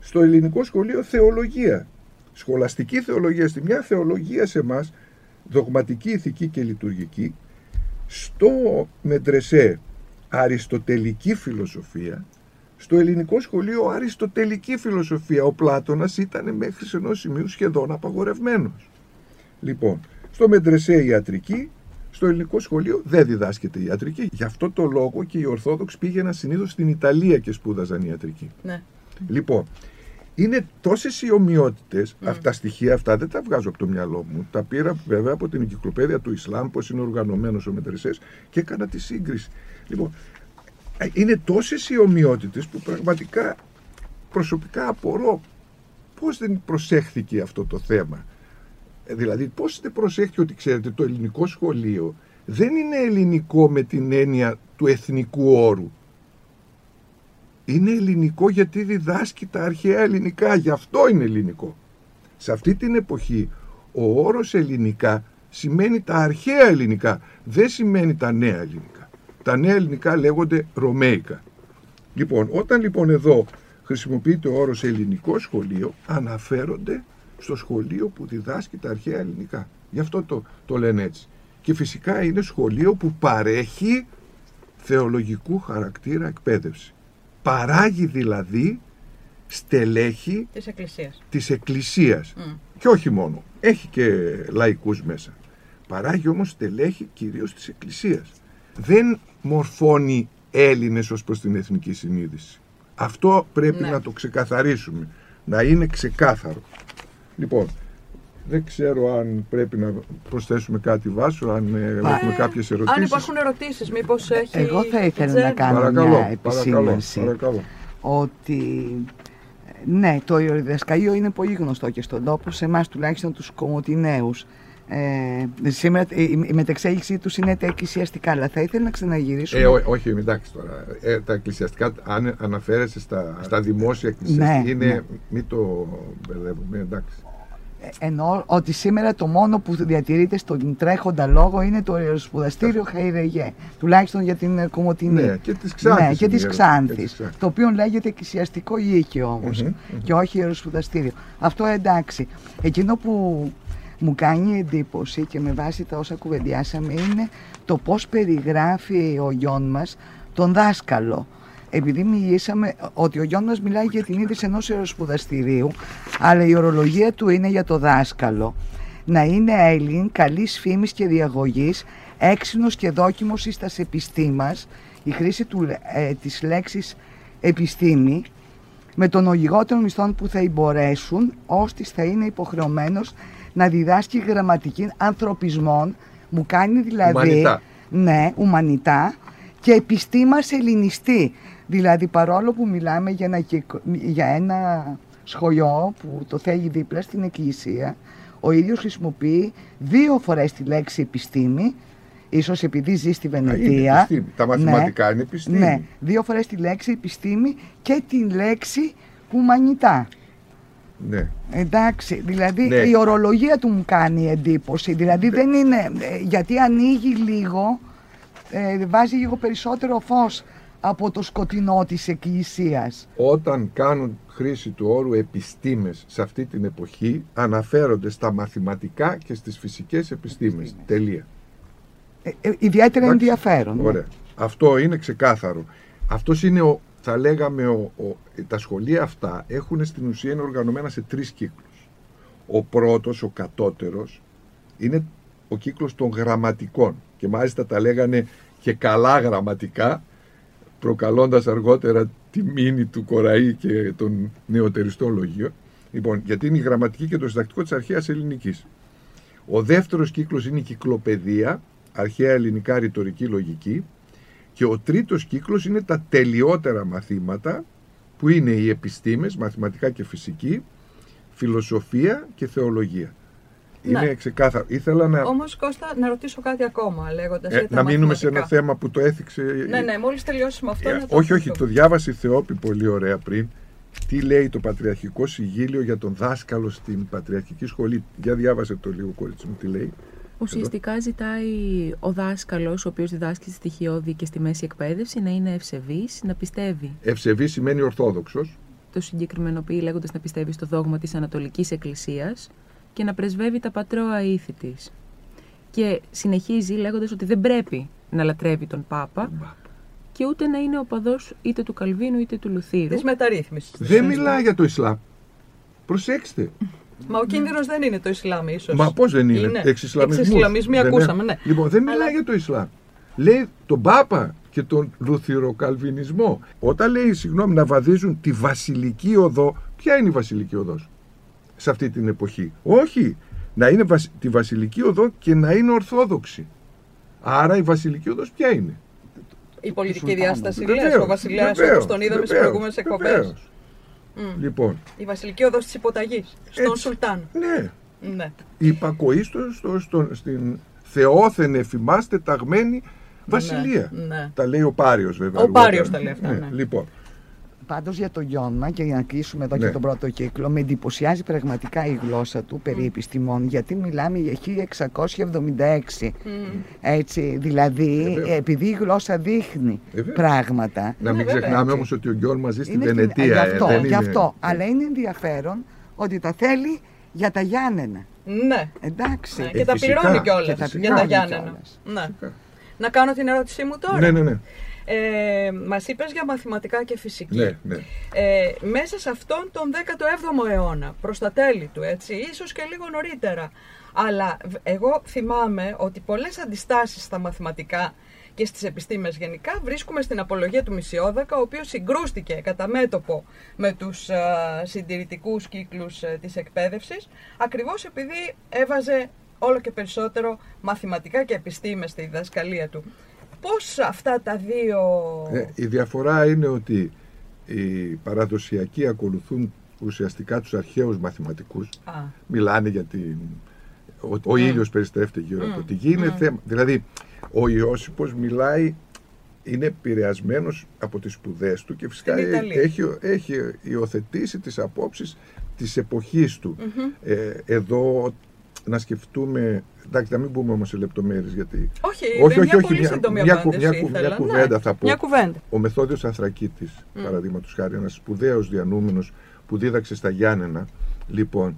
Στο ελληνικό σχολείο θεολογία. Σχολαστική θεολογία στη μια, θεολογία σε εμάς, δογματική, ηθική και λειτουργική. Στο Μεντρεσέ αριστοτελική φιλοσοφία. Στο ελληνικό σχολείο αριστοτελική φιλοσοφία. Ο Πλάτωνας ήταν μέχρι σε ενός σημείου σχεδόν απαγορευμένος. Λοιπόν, στο Μεντρεσέ ιατρική, στο ελληνικό σχολείο δεν διδάσκεται ιατρική. Γι' αυτό το λόγο και οι Ορθόδοξοι πήγαιναν συνήθως στην Ιταλία και σπούδαζαν ιατρική. Ναι. Λοιπόν, είναι τόσες οι ομοιότητες, αυτά τα στοιχεία αυτά δεν τα βγάζω από το μυαλό μου. Τα πήρα βέβαια από την εγκυκλοπαίδεια του Ισλάμ, πώς είναι οργανωμένος ο Μετρεσέ και έκανα τη σύγκριση. Λοιπόν, ε, είναι τόσες οι ομοιότητες που πραγματικά προσωπικά απορώ πώς δεν προσέχθηκε αυτό το θέμα. Ε, Δηλαδή, πώς δεν προσέχθηκε ότι ξέρετε, το ελληνικό σχολείο δεν είναι ελληνικό με την έννοια του εθνικού όρου είναι ελληνικό γιατί διδάσκει τα αρχαία ελληνικά. Γι' αυτό είναι ελληνικό. Σε αυτή την εποχή ο όρος ελληνικά σημαίνει τα αρχαία ελληνικά. Δεν σημαίνει τα νέα ελληνικά. Τα νέα ελληνικά λέγονται ρωμαϊκά. Λοιπόν, όταν λοιπόν εδώ χρησιμοποιείται ο όρος ελληνικό σχολείο, αναφέρονται στο σχολείο που διδάσκει τα αρχαία ελληνικά. Γι' αυτό το, το λένε έτσι. Και φυσικά είναι σχολείο που παρέχει θεολογικού χαρακτήρα εκπαίδευση. Παράγει δηλαδή στελέχη Της Εκκλησίας. της Εκκλησίας. Μμ. Και όχι μόνο. Έχει και λαϊκούς μέσα. Παράγει όμως στελέχη κυρίως της Εκκλησίας. Δεν μορφώνει Έλληνες ως προς την εθνική συνείδηση. Αυτό πρέπει Ναι. να το ξεκαθαρίσουμε. Να είναι ξεκάθαρο. Λοιπόν, δεν ξέρω αν πρέπει να προσθέσουμε κάτι βάσο, αν ε, έχουμε κάποιες ερωτήσεις. Αν υπάρχουν ερωτήσεις, μήπως έχει... Εγώ θα ήθελα Τζέννη. να κάνω Παρακαλώ, μια παρακαλώ, επισήμανση παρακαλώ. ότι ναι, το ιεροδιδασκαλείο είναι πολύ γνωστό και στον τόπο, σε εμάς τουλάχιστον τους κομωτινέους. Ε, σήμερα η, η μετεξέλιξή τους είναι τα εκκλησιαστικά, αλλά θα ήθελα να ξαναγυρίσουμε. Ε, ό, όχι, εντάξει τώρα. Ε, τα εκκλησιαστικά, αν αναφέρεσαι στα, στα δημόσια εκκλησιαστικά, Ναι, είναι. ναι. Μην το μπερδεύουμε, εντάξει. Ε, Εννοώ ότι σήμερα το μόνο που διατηρείται στον τρέχοντα λόγο είναι το ιεροσπουδαστήριο Χαϊρεγέ, τουλάχιστον για την ε, Κομωτινή. Ναι, και της Ξάνθης Ναι, και είναι της ιερο- Ξάνθης, και της Ξάνθης. το οποίο λέγεται εκκλησιαστικό λύκειο όμως Μμμ, και όχι ιεροσπουδαστήριο. Αυτό εντάξει. Εκείνο που μου κάνει εντύπωση και με βάση τα όσα κουβεντιάσαμε είναι το πώς περιγράφει ο γιον μας τον δάσκαλο. Επειδή μιλήσαμε ότι ο γιον μας μιλάει για την είδηση ενός ιεροσπουδαστηρίου, αλλά η ορολογία του είναι για το δάσκαλο. Να είναι Έλλην, καλής φήμης και διαγωγής, έξινος και δόκιμος εις τας επιστήμας, η χρήση του, ε, της λέξης επιστήμη, με τον λιγότερο μισθών που θα εμπορέσουν, ώστε θα είναι υποχρεωμένος να διδάσκει γραμματική ανθρωπισμών, μου κάνει δηλαδή... Ουμανιτά. Ναι, ουμανιτά και επιστήμας ελληνιστή. Δηλαδή παρόλο που μιλάμε για ένα, κυκ- για ένα σχολείο που το θέλει δίπλα στην εκκλησία, ο ίδιος χρησιμοποιεί δύο φορές τη λέξη επιστήμη, ίσως επειδή ζει στη Α, είναι Βενετία. επιστήμη. Τα μαθηματικά είναι επιστήμη. Ναι, δύο φορές τη λέξη επιστήμη και τη λέξη ουμανιτά. Ναι. Εντάξει, δηλαδή Ναι. η ορολογία του μου κάνει εντύπωση. Δηλαδή δεν είναι, ε, γιατί ανοίγει λίγο, ε, βάζει λίγο περισσότερο φως από το σκοτεινό της εκκλησίας. Όταν κάνουν χρήση του όρου επιστήμες σε αυτή την εποχή, αναφέρονται στα μαθηματικά και στις φυσικές επιστήμες. Επιστήμες. Τελεία. Ε, ε, ιδιαίτερα Εντάξει. ενδιαφέρον. ναι. Ωραία. Αυτό είναι ξεκάθαρο. Αυτός είναι ο, θα λέγαμε, ο, ο- τα σχολεία αυτά έχουν στην ουσία είναι οργανωμένα σε τρεις κύκλους. Ο πρώτος, ο κατώτερος, είναι ο κύκλος των γραμματικών και μάλιστα τα λέγανε και καλά γραμματικά, προκαλώντας αργότερα τη μήνυ του Κοραή και των νεοτεριστών λογίων. Λοιπόν, γιατί είναι η γραμματική και το συντακτικό της αρχαίας ελληνικής. Ο δεύτερος κύκλος είναι η κυκλοπαιδεία, αρχαία ελληνικά ρητορική λογική. Και ο τρίτος κύκλος είναι τα τελειότερα μαθήματα που είναι οι επιστήμες, μαθηματικά και φυσική, φιλοσοφία και θεολογία. Είναι ναι. ξεκάθαρο. Ήθελα να. Όμως, Κώστα, να ρωτήσω κάτι ακόμα λέγοντας. Ε, να μείνουμε σε ένα θέμα που το έθιξε. Ναι, ναι, μόλις τελειώσουμε αυτό. Ε, όχι, όχι, το διάβασε η Θεόπη πολύ ωραία πριν. Τι λέει το Πατριαρχικό Συγγύλιο για τον δάσκαλο στην Πατριαρχική Σχολή; Για διάβασε το λίγο, κόριτσι μου, τι λέει. Ουσιαστικά ζητάει ο δάσκαλος, ο οποίος διδάσκει στη στοιχειώδη και στη μέση εκπαίδευση, να είναι ευσεβής, να πιστεύει. Ευσεβής σημαίνει ορθόδοξος. Το συγκεκριμενοποιεί λέγοντας να πιστεύει στο δόγμα της Ανατολικής Εκκλησίας και να πρεσβεύει τα πατρώα ήθη της. Και συνεχίζει λέγοντας ότι δεν πρέπει να λατρεύει τον Πάπα και ούτε να είναι οπαδό είτε του Καλβίνου είτε του Λουθύρου. Της μεταρρύθμισης. Δεν μιλάει για το Ισλάμ. Προσέξτε. Μα ο κίνδυνος δεν είναι το Ισλάμ, ίσως. Μα πώς δεν είναι; είναι. Εξισλαμισμοί ακούσαμε, ναι. Λοιπόν, δεν μιλάει για το Ισλάμ. Λέει τον Πάπα και τον Λουθυροκαλβινισμό. Όταν λέει, συγγνώμη, να βαδίζουν τη βασιλική οδό, ποια είναι η βασιλική οδός; Σε αυτή την εποχή. Όχι. Να είναι τη βασιλική οδό και να είναι ορθόδοξη. Άρα η βασιλική οδός ποια είναι; Η πολιτική διάσταση, λέει, ο βασιλέας όπως τον είδαμε στις προηγούμενες εκπομπές. Mm. Λοιπόν. Η βασιλική οδός της υποταγής. Στον Σουλτάν. Ναι. ναι. Η υπακοή στο, στο, στην θεόθενε εφημάστε ταγμένη βασιλεία. Ναι, ναι. Τα λέει ο Πάριος βέβαια. Ο Πάριος τα λέει αυτά. Ναι. ναι. Λοιπόν. Πάντως για το Γιώνα και για να κλείσουμε εδώ και ναι. τον πρώτο κύκλο με εντυπωσιάζει πραγματικά η γλώσσα του περί επιστημών γιατί μιλάμε για 1676 έτσι δηλαδή επειδή η γλώσσα δείχνει πράγματα. Να μην ξεχνάμε όμως ότι ο Γιώργος μαζί στην Βενετία γι' αυτό, ε, γι αυτό. αλλά είναι ενδιαφέρον ότι τα θέλει για τα Γιάννενα. Ναι. Εντάξει. Ναι, και τα πληρώνει κιόλας για τα Γιάννενα. ναι. να κάνω την ερώτησή μου τώρα. Ναι ναι ναι ε, μας είπες για μαθηματικά και φυσική. Ναι, ναι. Ε, μέσα σε αυτόν τον 17ο αιώνα, προς τα τέλη του, έτσι, ίσως και λίγο νωρίτερα. Αλλά εγώ θυμάμαι ότι πολλές αντιστάσεις στα μαθηματικά και στις επιστήμες γενικά βρίσκουμε στην απολογία του Μισιόδακα, ο οποίος συγκρούστηκε κατά μέτωπο με τους α, συντηρητικούς κύκλους α, της εκπαίδευσης, ακριβώς επειδή έβαζε όλο και περισσότερο μαθηματικά και επιστήμες στη διδασκαλία του. Πώς αυτά τα δύο... Ε, η διαφορά είναι ότι οι παραδοσιακοί ακολουθούν ουσιαστικά τους αρχαίους μαθηματικούς. Μιλάνε για την... Ο, ο mm. ήλιος περιστρέφεται γύρω mm. από τη γη. Είναι mm. θέμα. Δηλαδή, ο Ιώσυπος μιλάει, είναι επηρεασμένος από τις σπουδές του και φυσικά έχει, έχει υιοθετήσει τις απόψεις της εποχής του. Mm-hmm. Ε, εδώ να σκεφτούμε Εντάξει, να μην πούμε όμως σε λεπτομέρειες γιατί. Όχι, όχι, όχι, όχι, μια, μια, μια, μια, μια κουβέντα ναι, θα πω. Μια κουβέντα. Ο Μεθόδιος Ανθρακίτης, mm. παραδείγματος χάρη, ένας σπουδαίος διανούμενος που δίδαξε στα Γιάννενα, λοιπόν,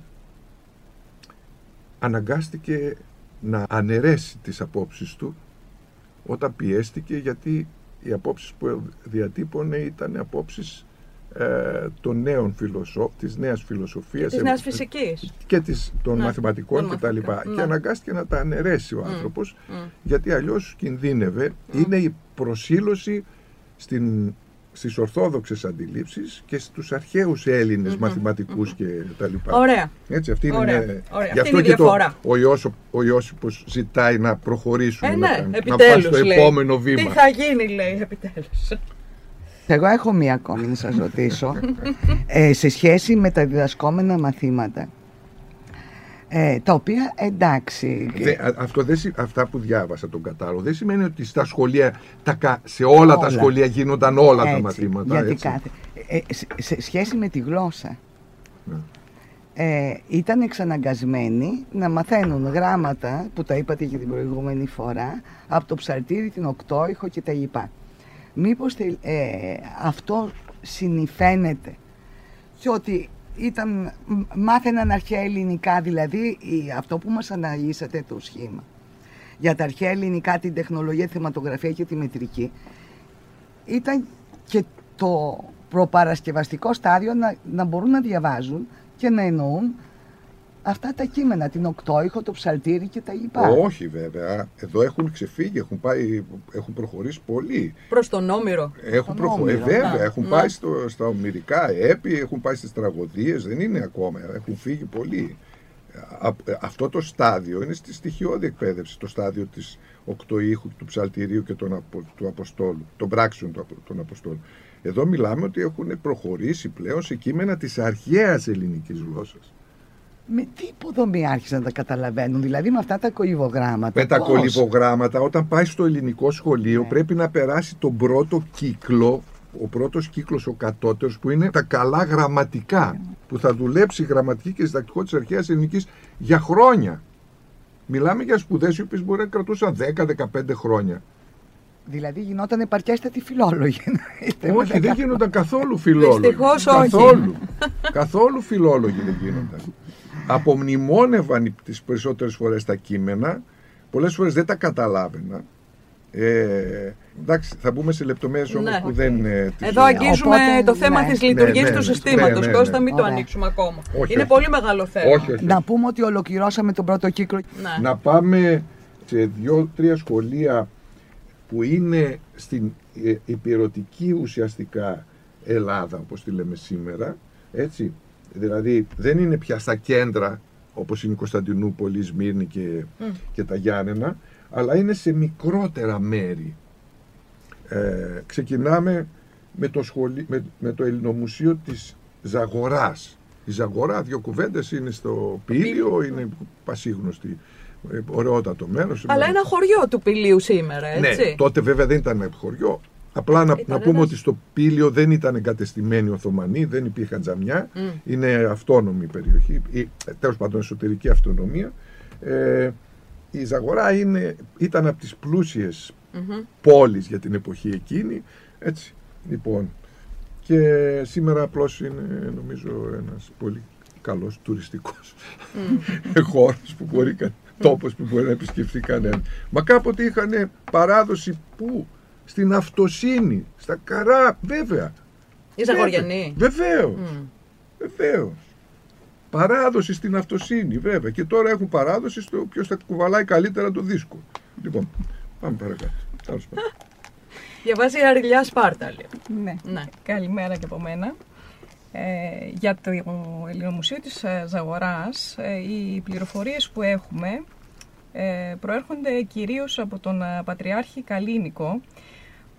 αναγκάστηκε να αναιρέσει τις απόψεις του όταν πιέστηκε γιατί οι απόψεις που διατύπωνε ήταν απόψεις ε, των νέων φιλοσόφων, της νέας φιλοσοφίας της νέας φυσικής και της, των ναι, μαθηματικών κτλ. Και, ναι. και αναγκάστηκε να τα αναιρέσει ο άνθρωπος γιατί αλλιώς κινδύνευε. Είναι η προσήλωση στην, στις ορθόδοξες αντιλήψεις και στους αρχαίους Έλληνες μαθηματικούς και τα λοιπά. Ωραία. Έτσι, αυτή Ωραία. είναι, Ωραία. Γι' αυτό είναι και διαφορά. το, ο, Ιώσο, ο Ιώσυπος ζητάει να προχωρήσουμε, ε, ναι, να, να πάει στο λέει. επόμενο βήμα. Τι θα γίνει λέει επιτέλους. Εγώ έχω μία ακόμη να σας ρωτήσω ε, σε σχέση με τα διδασκόμενα μαθήματα. Ε, τα οποία εντάξει. Δε, αυτό δεν, αυτά που διάβασα τον κατάλογο δεν σημαίνει ότι στα σχολεία, τα, σε όλα, τα σχολεία γίνονταν όλα τα μαθήματα. Γιατί Κάθε, ε, σε, σε, σχέση με τη γλώσσα. Ναι. Ε, ήταν εξαναγκασμένοι να μαθαίνουν γράμματα που τα είπατε και την προηγούμενη φορά από το ψαρτήρι, την οκτώηχο και τα λοιπά μήπως ε, αυτό συνηφαίνεται και ότι ήταν, μάθαιναν αρχαία ελληνικά, δηλαδή αυτό που μας αναλύσατε το σχήμα. Για τα αρχαία ελληνικά, την τεχνολογία, τη θεματογραφία και τη μετρική ήταν και το προπαρασκευαστικό στάδιο να, να μπορούν να διαβάζουν και να εννοούν αυτά τα κείμενα, την οκτώηχο, το ψαλτήρι και τα λοιπά. Όχι βέβαια. Εδώ έχουν ξεφύγει, έχουν, πάει, έχουν προχωρήσει πολύ. Προς τον Όμηρο. Έχουν Τον προχωρήσει. Όμηρο, βέβαια, ναι. έχουν Ναι. πάει στο, στα ομυρικά έπι, έχουν πάει στις τραγωδίες, δεν είναι ακόμα. Έχουν φύγει πολύ. Α- αυτό το στάδιο είναι στη στοιχειώδη εκπαίδευση, το στάδιο της οκτωήχου, του ψαλτηρίου και των απο- του Αποστόλου, των πράξεων του, απο- των Αποστόλων. Εδώ μιλάμε ότι έχουν προχωρήσει πλέον σε κείμενα της αρχαίας ελληνικής γλώσσας. Με τι υποδομή άρχισαν να τα καταλαβαίνουν, δηλαδή με αυτά τα κολυβογράμματα. Με τα πώς; κολυβογράμματα, όταν πάει στο ελληνικό σχολείο, Ναι. πρέπει να περάσει τον πρώτο κύκλο, ο πρώτος κύκλος, ο κατώτερος, που είναι τα καλά γραμματικά, που θα δουλέψει γραμματική και διδακτικό της αρχαίας ελληνικής για χρόνια. Μιλάμε για σπουδές οι οποίες μπορεί να κρατούσαν 10-15 χρόνια. Δηλαδή γινόταν επαρκέστατη φιλόλογοι. όχι, δεν γίνονταν καθόλου φιλόλογοι. Δυστυχώς όχι. Καθόλου. καθόλου φιλόλογοι δεν γίνονταν. Απομνημόνευαν οι- τις περισσότερες φορές τα κείμενα, πολλές φορές δεν τα καταλάβαινα. Ε, εντάξει, θα μπούμε σε λεπτομέρειες όμως Ναι. που δεν είναι της Εδώ ζωής. αγγίζουμε Οπότε, το θέμα ναι. της λειτουργίας Ναι, ναι, του ναι. συστήματος. Ναι, ναι, Κώστα, ναι. μην το Ωραία. ανοίξουμε ακόμα. Όχι, Είναι όχι. πολύ μεγάλο θέμα. Όχι, όχι. Να πούμε ότι ολοκληρώσαμε τον πρώτο κύκλο. Ναι. Να πάμε σε δύο-τρία σχολεία που είναι στην ε, υπηρετική ουσιαστικά Ελλάδα, όπως τη λέμε σήμερα, έτσι. Δηλαδή δεν είναι πια στα κέντρα, όπως είναι η Κωνσταντινούπολη, η Σμύρνη και, και τα Γιάννενα, αλλά είναι σε μικρότερα μέρη. Ε, ξεκινάμε με το, σχολή, με, με το Ελληνομουσείο της Ζαγοράς. Η Ζαγορά, δύο κουβέντες, είναι στο Πήλιο, είναι πασίγνωστη, ε, ωραιότατο μέρος. Αλλά ένα χωριό του Πηλίου σήμερα, έτσι. Ναι, τότε βέβαια δεν ήταν χωριό. Απλά να, Ήταν να πούμε ένας- ότι στο Πήλιο δεν ήταν εγκατεστημένοι Οθωμανοί, δεν υπήρχαν τζαμιά. Είναι αυτόνομη περιοχή, ή ε, τέλος πάντων εσωτερική αυτονομία. Ε, η Ζαγορά είναι, ήταν από τις πλούσιες Μμμ. πόλεις για την εποχή εκείνη. Έτσι, λοιπόν. Και σήμερα απλώς είναι νομίζω ένας πολύ καλός τουριστικός χώρος που μπορεί, κα- τόπος που μπορεί να επισκεφθεί κανένα. Μα κάποτε είχαν παράδοση που στην αυτοσύνη, στα καρά, βέβαια. Η Ζαγοριανή. Βεβαίως. Μμ. Βεβαίως. Παράδοση στην αυτοσύνη, βέβαια. Και τώρα έχουν παράδοση στο ποιος θα κουβαλάει καλύτερα το δίσκο. Λοιπόν, πάμε παρακάτω. Τέλος πάντων. Διαβάζει η Αριλιά Σπάρτα, λέει. Ναι. Ναι. Καλημέρα και από μένα. Ε, για το Ελληνομουσείο της ε, Ζαγοράς, ε, οι πληροφορίες που έχουμε ε, προέρχονται κυρίως από τον ε, Πατριάρχη Καλίνικο,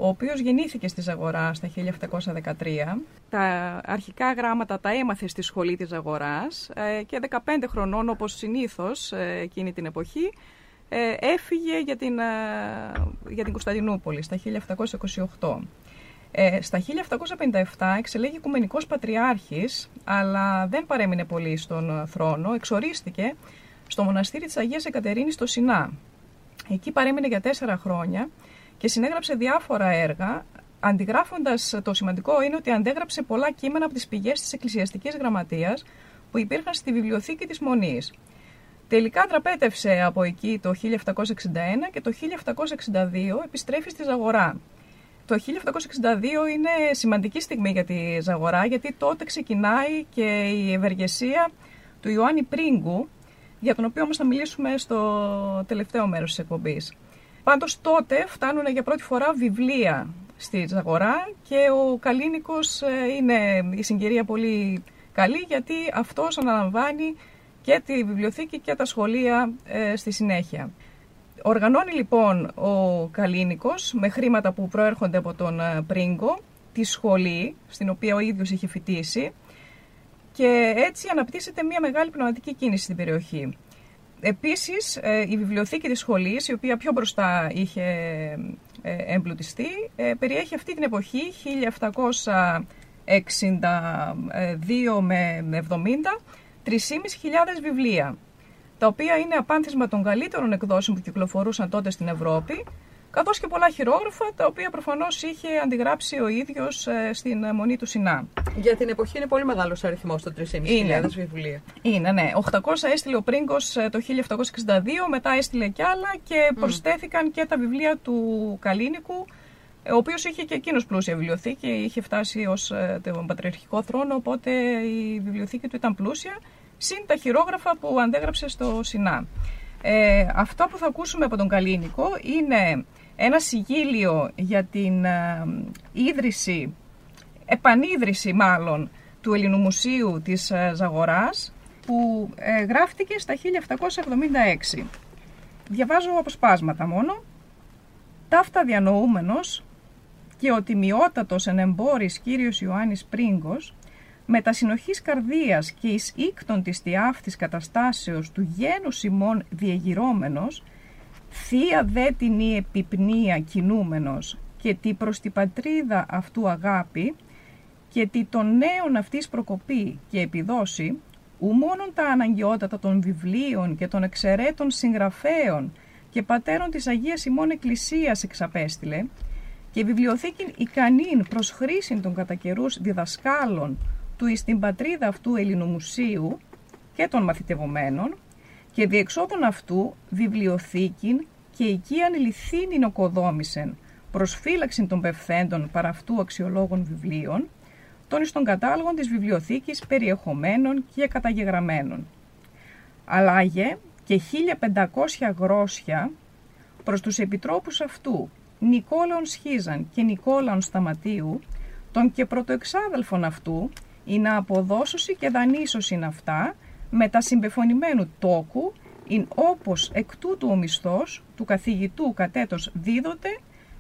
ο οποίος γεννήθηκε στη Ζαγορά στα 1713. Τα αρχικά γράμματα τα έμαθε στη σχολή της Ζαγοράς ε, και 15 χρονών, όπως συνήθως ε, εκείνη την εποχή, ε, έφυγε για την, ε, για την Κωνσταντινούπολη στα 1728. Ε, στα 1757 εξελέγει οικουμενικός πατριάρχης, αλλά δεν παρέμεινε πολύ στον ε, θρόνο, εξορίστηκε στο μοναστήρι της Αγίας Εκατερίνης στο Σινά. Εκεί παρέμεινε για τέσσερα χρόνια και συνέγραψε διάφορα έργα, αντιγράφοντας το σημαντικό είναι ότι αντέγραψε πολλά κείμενα από τις πηγές της εκκλησιαστικής γραμματείας που υπήρχαν στη βιβλιοθήκη της Μονής. Τελικά τραπέτευσε από εκεί το 1761 και το 1762 επιστρέφει στη Ζαγορά. Το 1762 είναι σημαντική στιγμή για τη Ζαγορά γιατί τότε ξεκινάει και η ευεργεσία του Ιωάννη Πρίγκου για τον οποίο όμως θα μιλήσουμε στο τελευταίο μέρος της εκπομπής. Πάντως τότε φτάνουν για πρώτη φορά βιβλία στη Ζαγορά και ο Καλίνικος ε, είναι η συγκυρία πολύ καλή γιατί αυτός αναλαμβάνει και τη βιβλιοθήκη και τα σχολεία ε, στη συνέχεια. Οργανώνει λοιπόν ο Καλίνικος με χρήματα που προέρχονται από τον ε, Πρίγκο τη σχολή στην οποία ο ίδιος είχε φοιτήσει και έτσι αναπτύσσεται μια μεγάλη πνευματική κίνηση στην περιοχή. Επίσης ε, η βιβλιοθήκη της σχολής η οποία πιο μπροστά είχε ε, εμπλουτιστεί ε, περιέχει αυτή την εποχή 1762 με 70 3.500 βιβλία τα οποία είναι απάνθισμα των καλύτερων εκδόσεων που κυκλοφορούσαν τότε στην Ευρώπη, καθώς και πολλά χειρόγραφα, τα οποία προφανώς είχε αντιγράψει ο ίδιος ε, στην ε, Μονή του Σινά. Για την εποχή είναι πολύ μεγάλος αριθμός το 3.500 Είναι. βιβλία. Είναι, ναι. 800 έστειλε ο Πρίγκος ε, το 1762, μετά έστειλε κι άλλα και προσθέθηκαν και τα βιβλία του Καλίνικου, ε, ο οποίος είχε και εκείνος πλούσια βιβλιοθήκη, είχε φτάσει ως ε, τον πατριαρχικό θρόνο, οπότε η βιβλιοθήκη του ήταν πλούσια συν τα χειρόγραφα που αντέγραψε στο ΣΥΝΑ. Ε, αυτό που θα ακούσουμε από τον Καλίνικο είναι ένα συγγύλιο για την ε, ίδρυση, επανίδρυση μάλλον, του Ελληνού Μουσείου της ε, Ζαγοράς που ε, γράφτηκε στα 1776. Διαβάζω αποσπάσματα μόνο. Ταύτα διανοούμενος και ο τιμιότατος ενεμπόρης κύριος Ιωάννης Πρίγκος με τα συνοχής καρδίας και εις ίκτον της τιάφτης καταστάσεως του γένους Σιμών διεγυρώμενος, θεία δε την η επιπνία κινούμενος και τι προς την πατρίδα αυτού αγάπη και τι των νέων αυτής προκοπή και επιδόσει, ου μόνον τα αναγκαιότατα των βιβλίων και των εξαιρέτων συγγραφέων και πατέρων της Αγίας Ημών Εκκλησίας εξαπέστειλε, και βιβλιοθήκην ικανήν προς χρήσιν των κατά διδασκάλων του εις την πατρίδα αυτού Ελληνομουσίου και των μαθητευομένων και διεξόδων αυτού βιβλιοθήκην και εκεί ανηλυθήνην οκοδόμησεν προς φύλαξην των πευθέντων παρά αυτού αξιολόγων βιβλίων, των εις των κατάλογων της βιβλιοθήκης περιεχομένων και καταγεγραμμένων. Αλλάγε και 1500 γρόσια προς τους επιτρόπους αυτού Νικόλαον Σχίζαν και Νικόλαον Σταματίου, τον και πρωτοεξάδελφον αυτού, η να αποδώσωση και δανείσωση αυτά, με τα συμπεφωνημένου τόκου, ειν όπως εκ τούτου ο μισθός του καθηγητού κατέτος δίδοτε,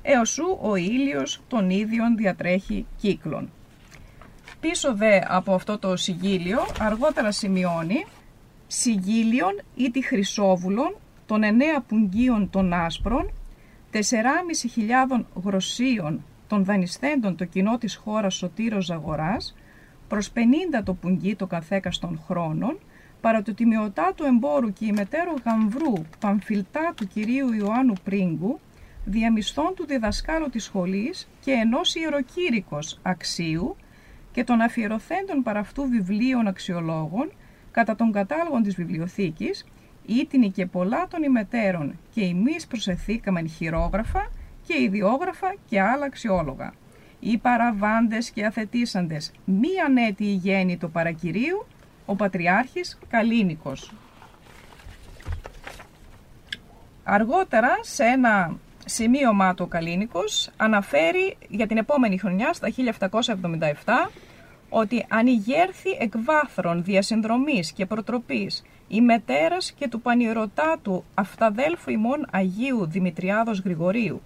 έως σου ο ήλιος των ίδιων διατρέχει κύκλων. Πίσω δε από αυτό το συγγύλιο, αργότερα σημειώνει συγγύλιον ή τη χρυσόβουλων των εννέα πουγγίων των άσπρων 4.500 γροσίων των δανεισθέντων το κοινό της χώρας Σωτήρος Ζαγοράς προς 50 το πουγγί το καθέκα των χρόνων, παρά το τιμιωτά του εμπόρου και η μετέρω γαμβρού παμφιλτά του κυρίου Ιωάννου Πρίγκου, διαμισθών του διδασκάλου της σχολής και ενός ιεροκήρυκος αξίου και των αφιερωθέντων παραυτού βιβλίων αξιολόγων κατά τον κατάλογο της βιβλιοθήκης, ήτινη και πολλά των ημετέρων και εμείς προσεθήκαμεν χειρόγραφα και ιδιόγραφα και άλλα αξιόλογα. Οι παραβάντες και αθετήσαντες μη ανέτη η γέννη το παρακυρίου, ο Πατριάρχης Καλίνικος. Αργότερα σε ένα σημείωμα του Καλίνικος αναφέρει για την επόμενη χρονιά στα 1777 ότι αν ηγέρθη εκ βάθρων διασυνδρομής και προτροπής η μετέρας και του πανηρωτάτου αυταδέλφου ημών Αγίου Δημητριάδος Γρηγορίου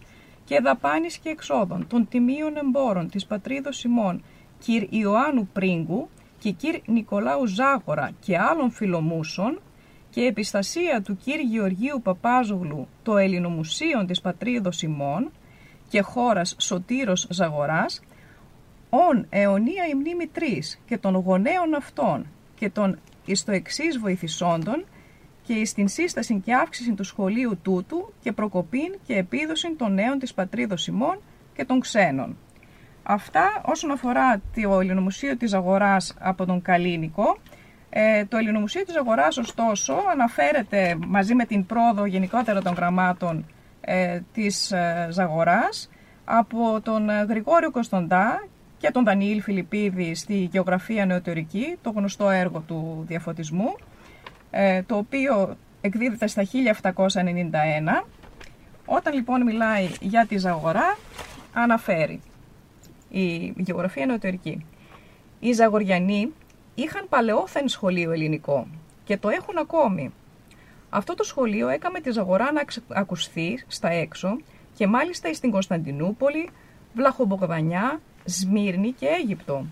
και δαπάνης και εξόδων των τιμίων εμπόρων της πατρίδος ημών κυρ Ιωάννου Πρίγκου και κυρ Νικολάου Ζάγορα και άλλων φιλομούσων και επιστασία του κυρ Γεωργίου Παπάζογλου το Ελληνομουσίων της πατρίδος ημών και χώρας Σωτήρος Ζαγοράς ον αιωνία η μνήμη τρεις και των γονέων αυτών και των εις το εξής βοηθησόντων και εις την σύσταση και αύξηση του σχολείου τούτου και προκοπήν και επίδοση των νέων της πατρίδος ημών και των ξένων. Αυτά όσον αφορά το Ελληνομουσείο της Αγοράς από τον Καλίνικο. Ε, το Ελληνομουσείο της Αγοράς ωστόσο αναφέρεται μαζί με την πρόοδο γενικότερα των γραμμάτων ε, της ε, Ζαγοράς από τον Γρηγόριο Κωνσταντά και τον Δανιήλ Φιλιππίδη στη Γεωγραφία Νεωτερική, το γνωστό έργο του διαφωτισμού, ε, το οποίο εκδίδεται στα 1791. Όταν λοιπόν μιλάει για τη Ζαγορά, αναφέρει η Γεωγραφία Νεωτερική. Οι Ζαγοριανοί είχαν παλαιόθεν σχολείο ελληνικό και το έχουν ακόμη. Αυτό το σχολείο έκαμε τη Ζαγορά να ακουστεί στα έξω και μάλιστα στην Κωνσταντινούπολη, Βλαχομπογδανιά, Σμύρνη και Αίγυπτο.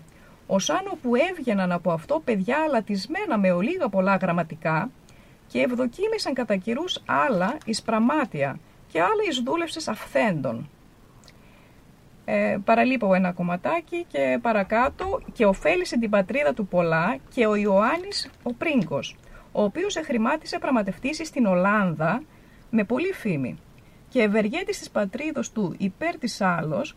Ως αν όπου έβγαιναν από αυτό παιδιά αλατισμένα με ολίγα πολλά γραμματικά και ευδοκίμησαν κατά καιρούς άλλα εις πραμάτια και άλλα εις δούλευσες αυθέντων. Ε, παραλείπω ένα κομματάκι και παρακάτω και ωφέλησε την πατρίδα του πολλά και ο Ιωάννης ο Πρίγκος, ο οποίος εχρημάτισε πραγματευτήσεις στην Ολλάνδα με πολύ φήμη και ευεργέτης της πατρίδος του υπέρ της άλλος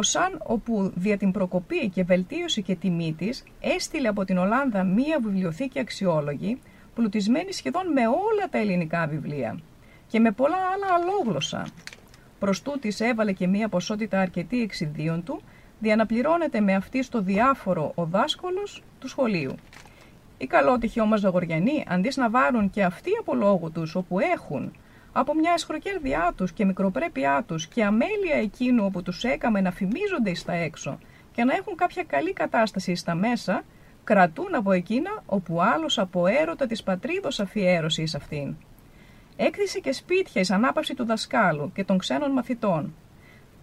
σαν όπου δια την προκοπή και βελτίωση και τιμή της έστειλε από την Ολλάνδα μία βιβλιοθήκη αξιόλογη, πλουτισμένη σχεδόν με όλα τα ελληνικά βιβλία και με πολλά άλλα αλόγλωσσα. Προς τούτη έβαλε και μία ποσότητα αρκετή εξιδίων του, διαναπληρώνεται με αυτή στο διάφορο ο δάσκολο του σχολείου. Οι καλότυχοι όμως Ζαγοριανοί, αντί να βάλουν και αυτοί από λόγου τους όπου έχουν, από μια εσχροκέρδειά τους και μικροπρέπειά τους και αμέλεια εκείνου όπου τους έκαμε να φημίζονται στα έξω και να έχουν κάποια καλή κατάσταση στα μέσα, κρατούν από εκείνα όπου άλλος από έρωτα της πατρίδος αφιέρωσε εις αυτήν. Έκθισε και σπίτια εις ανάπαυση του δασκάλου και των ξένων μαθητών.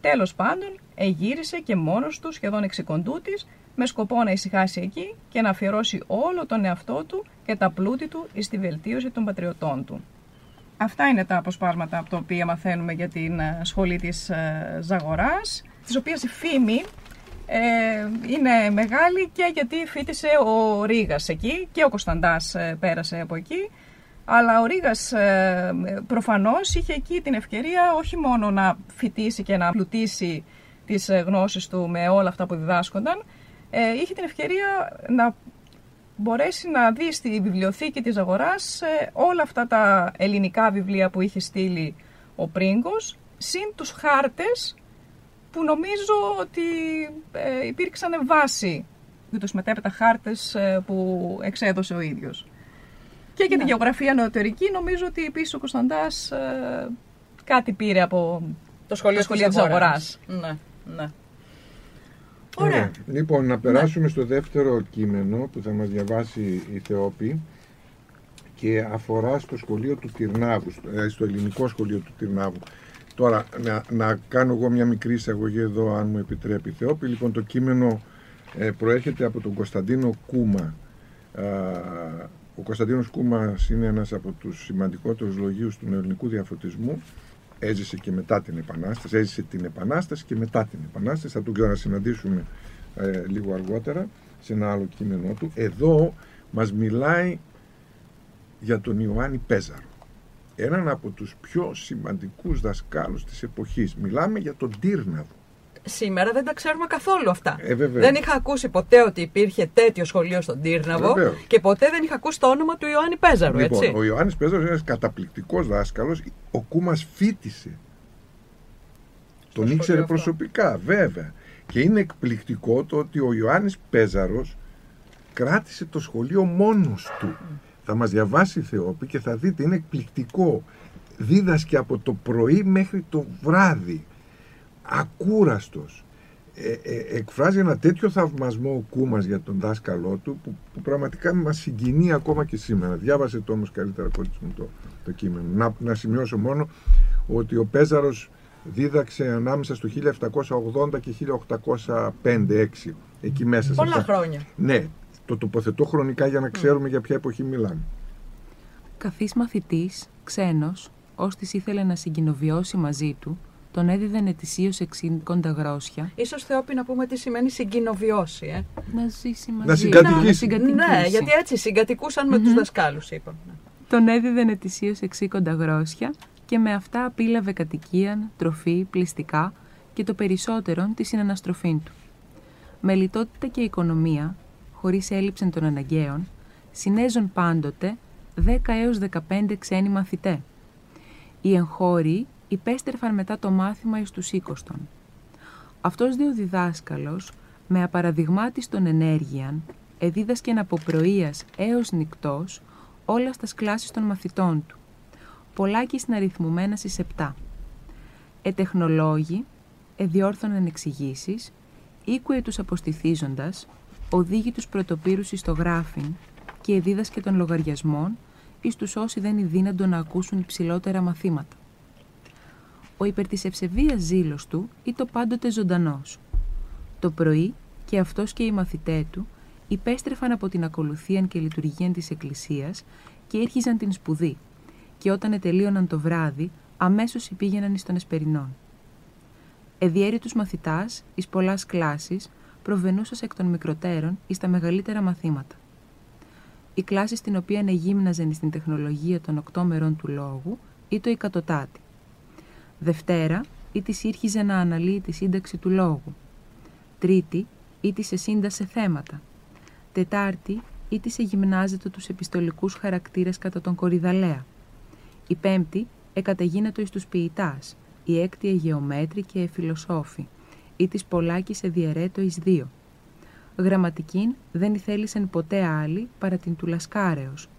Τέλος πάντων, εγύρισε και μόνος του σχεδόν εξικοντούτης με σκοπό να ησυχάσει εκεί και να αφιερώσει όλο τον εαυτό του και τα πλούτη του στη βελτίωση των πατριωτών του. Αυτά είναι τα αποσπάσματα από τα οποία μαθαίνουμε για την ε, σχολή της ε, Ζαγοράς, της οποίας η φήμη ε, είναι μεγάλη και γιατί φίτησε ο Ρήγας εκεί και ο Κωνσταντάς πέρασε από εκεί αλλά ο Ρήγας προφανώς είχε εκεί την ευκαιρία όχι μόνο να φοιτήσει και να πλουτίσει τις γνώσεις του με όλα αυτά που διδάσκονταν, είχε την ευκαιρία να μπορέσει να δει στη βιβλιοθήκη της αγοράς ε, όλα αυτά τα ελληνικά βιβλία που είχε στείλει ο Πρίγκος, συν τους χάρτες που νομίζω ότι ε, υπήρξαν βάση για τους μετέπειτα χάρτες ε, που εξέδωσε ο ίδιος. Και για τη ναι. γεωγραφία νεωτερική νομίζω ότι επίσης ο Κωνσταντάς κάτι πήρε από το σχολείο, το σχολείο της αγοράς. Ναι, ναι. Ωραία. Λοιπόν, να περάσουμε στο δεύτερο κείμενο που θα μας διαβάσει η Θεόπη και αφορά στο σχολείο του Τυρνάβου, ε, στο ελληνικό σχολείο του Τυρνάβου. Τώρα, να, να κάνω εγώ μια μικρή εισαγωγή εδώ, αν μου επιτρέπει η Θεόπη. Λοιπόν, το κείμενο ε, προέρχεται από τον Κωνσταντίνο Κούμα. Ο Κωνσταντίνος Κούμας είναι ένας από τους σημαντικότερους λογίους του νεοελληνικού διαφωτισμού έζησε και μετά την Επανάσταση, έζησε την Επανάσταση και μετά την Επανάσταση. Θα τον ξανασυναντήσουμε ε, λίγο αργότερα σε ένα άλλο κείμενό του. Εδώ μας μιλάει για τον Ιωάννη Πέζαρο. Έναν από τους πιο σημαντικούς δασκάλους της εποχής. Μιλάμε για τον Τύρναβο σήμερα δεν τα ξέρουμε καθόλου αυτά. Ε, δεν είχα ακούσει ποτέ ότι υπήρχε τέτοιο σχολείο στον Τύρναβο και ποτέ δεν είχα ακούσει το όνομα του Ιωάννη Πέζαρου. Λοιπόν, έτσι. Ο Ιωάννης Πέζαρο είναι ένας καταπληκτικός δάσκαλος. Ο Κούμας φίτησε. Τον ήξερε προσωπικά, βέβαια. Και είναι εκπληκτικό το ότι ο Ιωάννης Πέζαρος κράτησε το σχολείο μόνος του. Θα μας διαβάσει η Θεόπη και θα δείτε είναι εκπληκτικό. Δίδασκε από το πρωί μέχρι το βράδυ ακούραστος. Ε, ε, εκφράζει ένα τέτοιο θαυμασμό ο Κούμας για τον δάσκαλό του που, που πραγματικά μας συγκινεί ακόμα και σήμερα. Διάβασε το όμως καλύτερα κόλλης μου το, το κείμενο. Να, να σημειώσω μόνο ότι ο Πέζαρος δίδαξε ανάμεσα στο 1780 και 1805-6 εκεί μέσα. Πολλά χρόνια. Ναι, το τοποθετώ χρονικά για να ξέρουμε για ποια εποχή μιλάμε. Καθής μαθητής, ξένος, ώστις ήθελε να συγκοινοβιώσει μαζί του, τον έδιδαν ετησίως 60 γρόσια. σω Θεόπη να πούμε τι σημαίνει συγκοινοβιώσει, ε. Να ζήσει μαζί. Να συγκατοικήσει. Ναι, γιατί έτσι συγκατοικούσαν με τους δασκάλους, είπαμε. Τον έδιδαν ετησίως 60 γρόσια και με αυτά απίλαβε κατοικίαν, τροφή, πληστικά και το περισσότερο τη συναναστροφή του. Με λιτότητα και οικονομία, χωρίς έλλειψη των αναγκαίων, συνέζουν πάντοτε 10 έως 15 ξένοι μαθητέ. Οι εγχώροι υπέστρεφαν μετά το μάθημα εις τους οίκοστον. Αυτός δύο διδάσκαλος, με απαραδειγμάτιστον ενέργειαν, εδίδασκεν από πρωίας έως νυκτός όλας στα κλάσεις των μαθητών του, πολλάκις συναριθμουμένα στις επτά. Ετεχνολόγοι, εδιόρθωναν εξηγήσεις, οίκουε τους αποστηθίζοντας, οδήγη τους πρωτοπύρους εις το γράφιν και εδίδασκε των λογαριασμών εις τους όσοι δεν είναι δύνατο να ακούσουν υψηλότερα μαθήματα ο υπέρ της ευσεβίας ζήλος του ήταν πάντοτε ζωντανός. Το πρωί και αυτός και οι μαθητές του υπέστρεφαν από την ακολουθία και λειτουργία της Εκκλησίας και ήρχιζαν την σπουδή και όταν ετελείωναν το βράδυ αμέσως υπήγαιναν εις των εσπερινών. Εδιέρητους μαθητάς εις πολλάς κλάσεις προβενούσας εκ των μικροτέρων εις τα μεγαλύτερα μαθήματα. Η κλάση στην οποία εγύμναζαν στην τεχνολογία των οκτώ μερών του λόγου ήταν η κατωτάτη. Δευτέρα, ή της ήρχιζε να αναλύει τη σύνταξη του λόγου. Τρίτη, ή της σύντασε θέματα. Τετάρτη, ή της εγυμνάζεται τους επιστολικούς χαρακτήρες κατά τον Κορυδαλέα. Η πέμπτη, εκαταγίνατο εις τους ποιητάς. Η έκτη εγεωμέτρη και εφιλοσόφη. Ή της πολλάκης εδιαιρέτω εις δύο. Γραμματικήν δεν ηθέλησεν ποτέ άλλη παρά την του Λασκάρεως.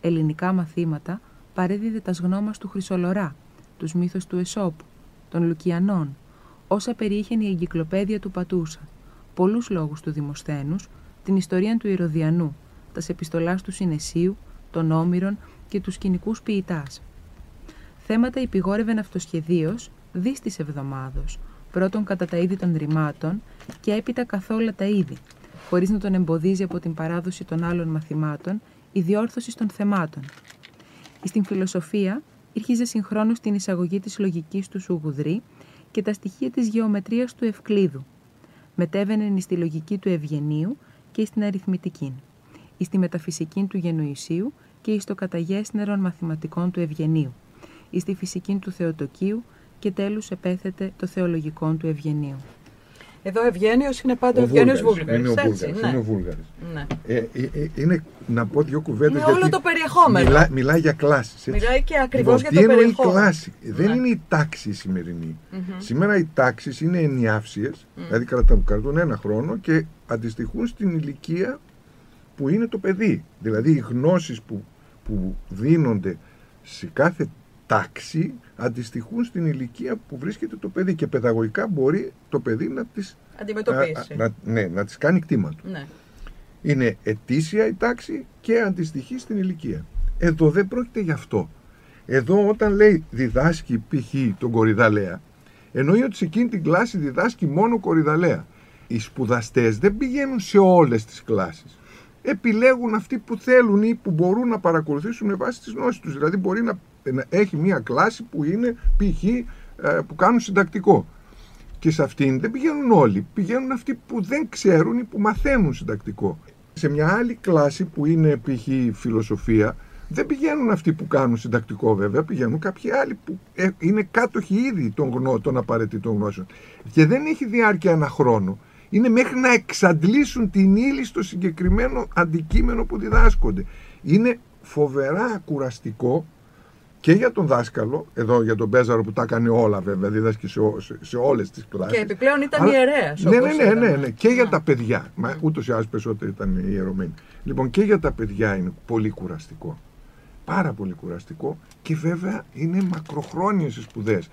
Ελληνικά μαθήματα παρέδιδε τας γνώμας του Χρυσολορά, τους μύθους του Εσώπου, των Λουκιανών, όσα περιείχεν η εγκυκλοπαίδεια του Πατούσα, πολλούς λόγους του Δημοσθένους, την ιστορία του Ηρωδιανού, τας επιστολάς του Συνεσίου, των Όμηρων και τους σκηνικούς ποιητάς. Θέματα υπηγόρευεν αυτοσχεδίως δις της εβδομάδος, πρώτον κατά τα είδη των ρημάτων και έπειτα καθόλου τα είδη, χωρίς να τον εμποδίζει από την παράδοση των άλλων μαθημάτων η διόρθωση των θεμάτων. Στην φιλοσοφία ήρχιζε συγχρόνως την εισαγωγή της λογικής του Σουγουδρή και τα στοιχεία της γεωμετρίας του Ευκλήδου. Μετέβαινε στη λογική του Ευγενίου και στην αριθμητική, στη μεταφυσική του Γενοησίου και στο καταγέσνερον μαθηματικών του Ευγενίου, στη φυσική του Θεοτοκίου και τέλους επέθετε το θεολογικό του Ευγενίου. Εδώ ο Ευγένιος είναι πάντα ο, Ευγένιος Βούλγαρης. Είναι ο Βούλγαρης. Ναι. Είναι, ο Βούλγαρης. Ναι. Ε, ε, ε, είναι να πω δύο κουβέντες. Είναι όλο το περιεχόμενο. Μιλά, μιλάει για κλάσεις. Μιλάει και ακριβώς λοιπόν, για το τι περιεχόμενο. κλάση; Ναι. Δεν είναι η τάξη η σημερινή. Μμμ. Σήμερα οι τάξεις είναι ενιάυσιες, Μμ. δηλαδή κρατά- κρατούν ένα χρόνο και αντιστοιχούν στην ηλικία που είναι το παιδί. Δηλαδή οι γνώσεις που, που δίνονται σε κάθε τάξη αντιστοιχούν στην ηλικία που βρίσκεται το παιδί και παιδαγωγικά μπορεί το παιδί να τις, Αντιμετωπίσει. να, ναι, να τις κάνει κτήμα του. Ναι. Είναι ετήσια η τάξη και αντιστοιχεί στην ηλικία. Εδώ δεν πρόκειται γι' αυτό. Εδώ όταν λέει διδάσκει π.χ. τον κορυδαλέα, εννοεί ότι σε εκείνη την κλάση διδάσκει μόνο κορυδαλέα. Οι σπουδαστές δεν πηγαίνουν σε όλες τις κλάσεις. Επιλέγουν αυτοί που θέλουν ή που μπορούν να παρακολουθήσουν με βάση τις γνώσεις τους. Δηλαδή μπορεί να, να έχει μια κλάση που είναι π.χ. ε, που κάνουν συντακτικό. Και σε αυτήν δεν πηγαίνουν όλοι. Πηγαίνουν αυτοί που δεν ξέρουν ή που μαθαίνουν συντακτικό. Σε μια άλλη κλάση που είναι π.χ. φιλοσοφία, δεν πηγαίνουν αυτοί που κάνουν συντακτικό βέβαια, πηγαίνουν κάποιοι άλλοι που ε, είναι κάτοχοι ήδη των, γνώ, των απαραίτητων γνώσεων. Και δεν έχει διάρκεια ένα χρόνο. Είναι μέχρι να εξαντλήσουν την ύλη στο συγκεκριμένο αντικείμενο που διδάσκονται. Είναι φοβερά κουραστικό και για τον δάσκαλο, εδώ για τον Πέζαρο που τα έκανε όλα βέβαια, δίδασκε σε, ό- σε, σε όλες τις κλάσεις. Και επιπλέον ήταν Αλλά- ιερέας. Ναι, όπως ναι, ναι, ναι, είδαμε. ναι, και για Ναι. τα παιδιά. Μα ούτως ή άλλως περισσότεροι ήταν ιερωμένοι. Λοιπόν, και για τα παιδιά είναι πολύ κουραστικό. Πάρα πολύ κουραστικό και βέβαια είναι μακροχρόνιες οι σπουδές.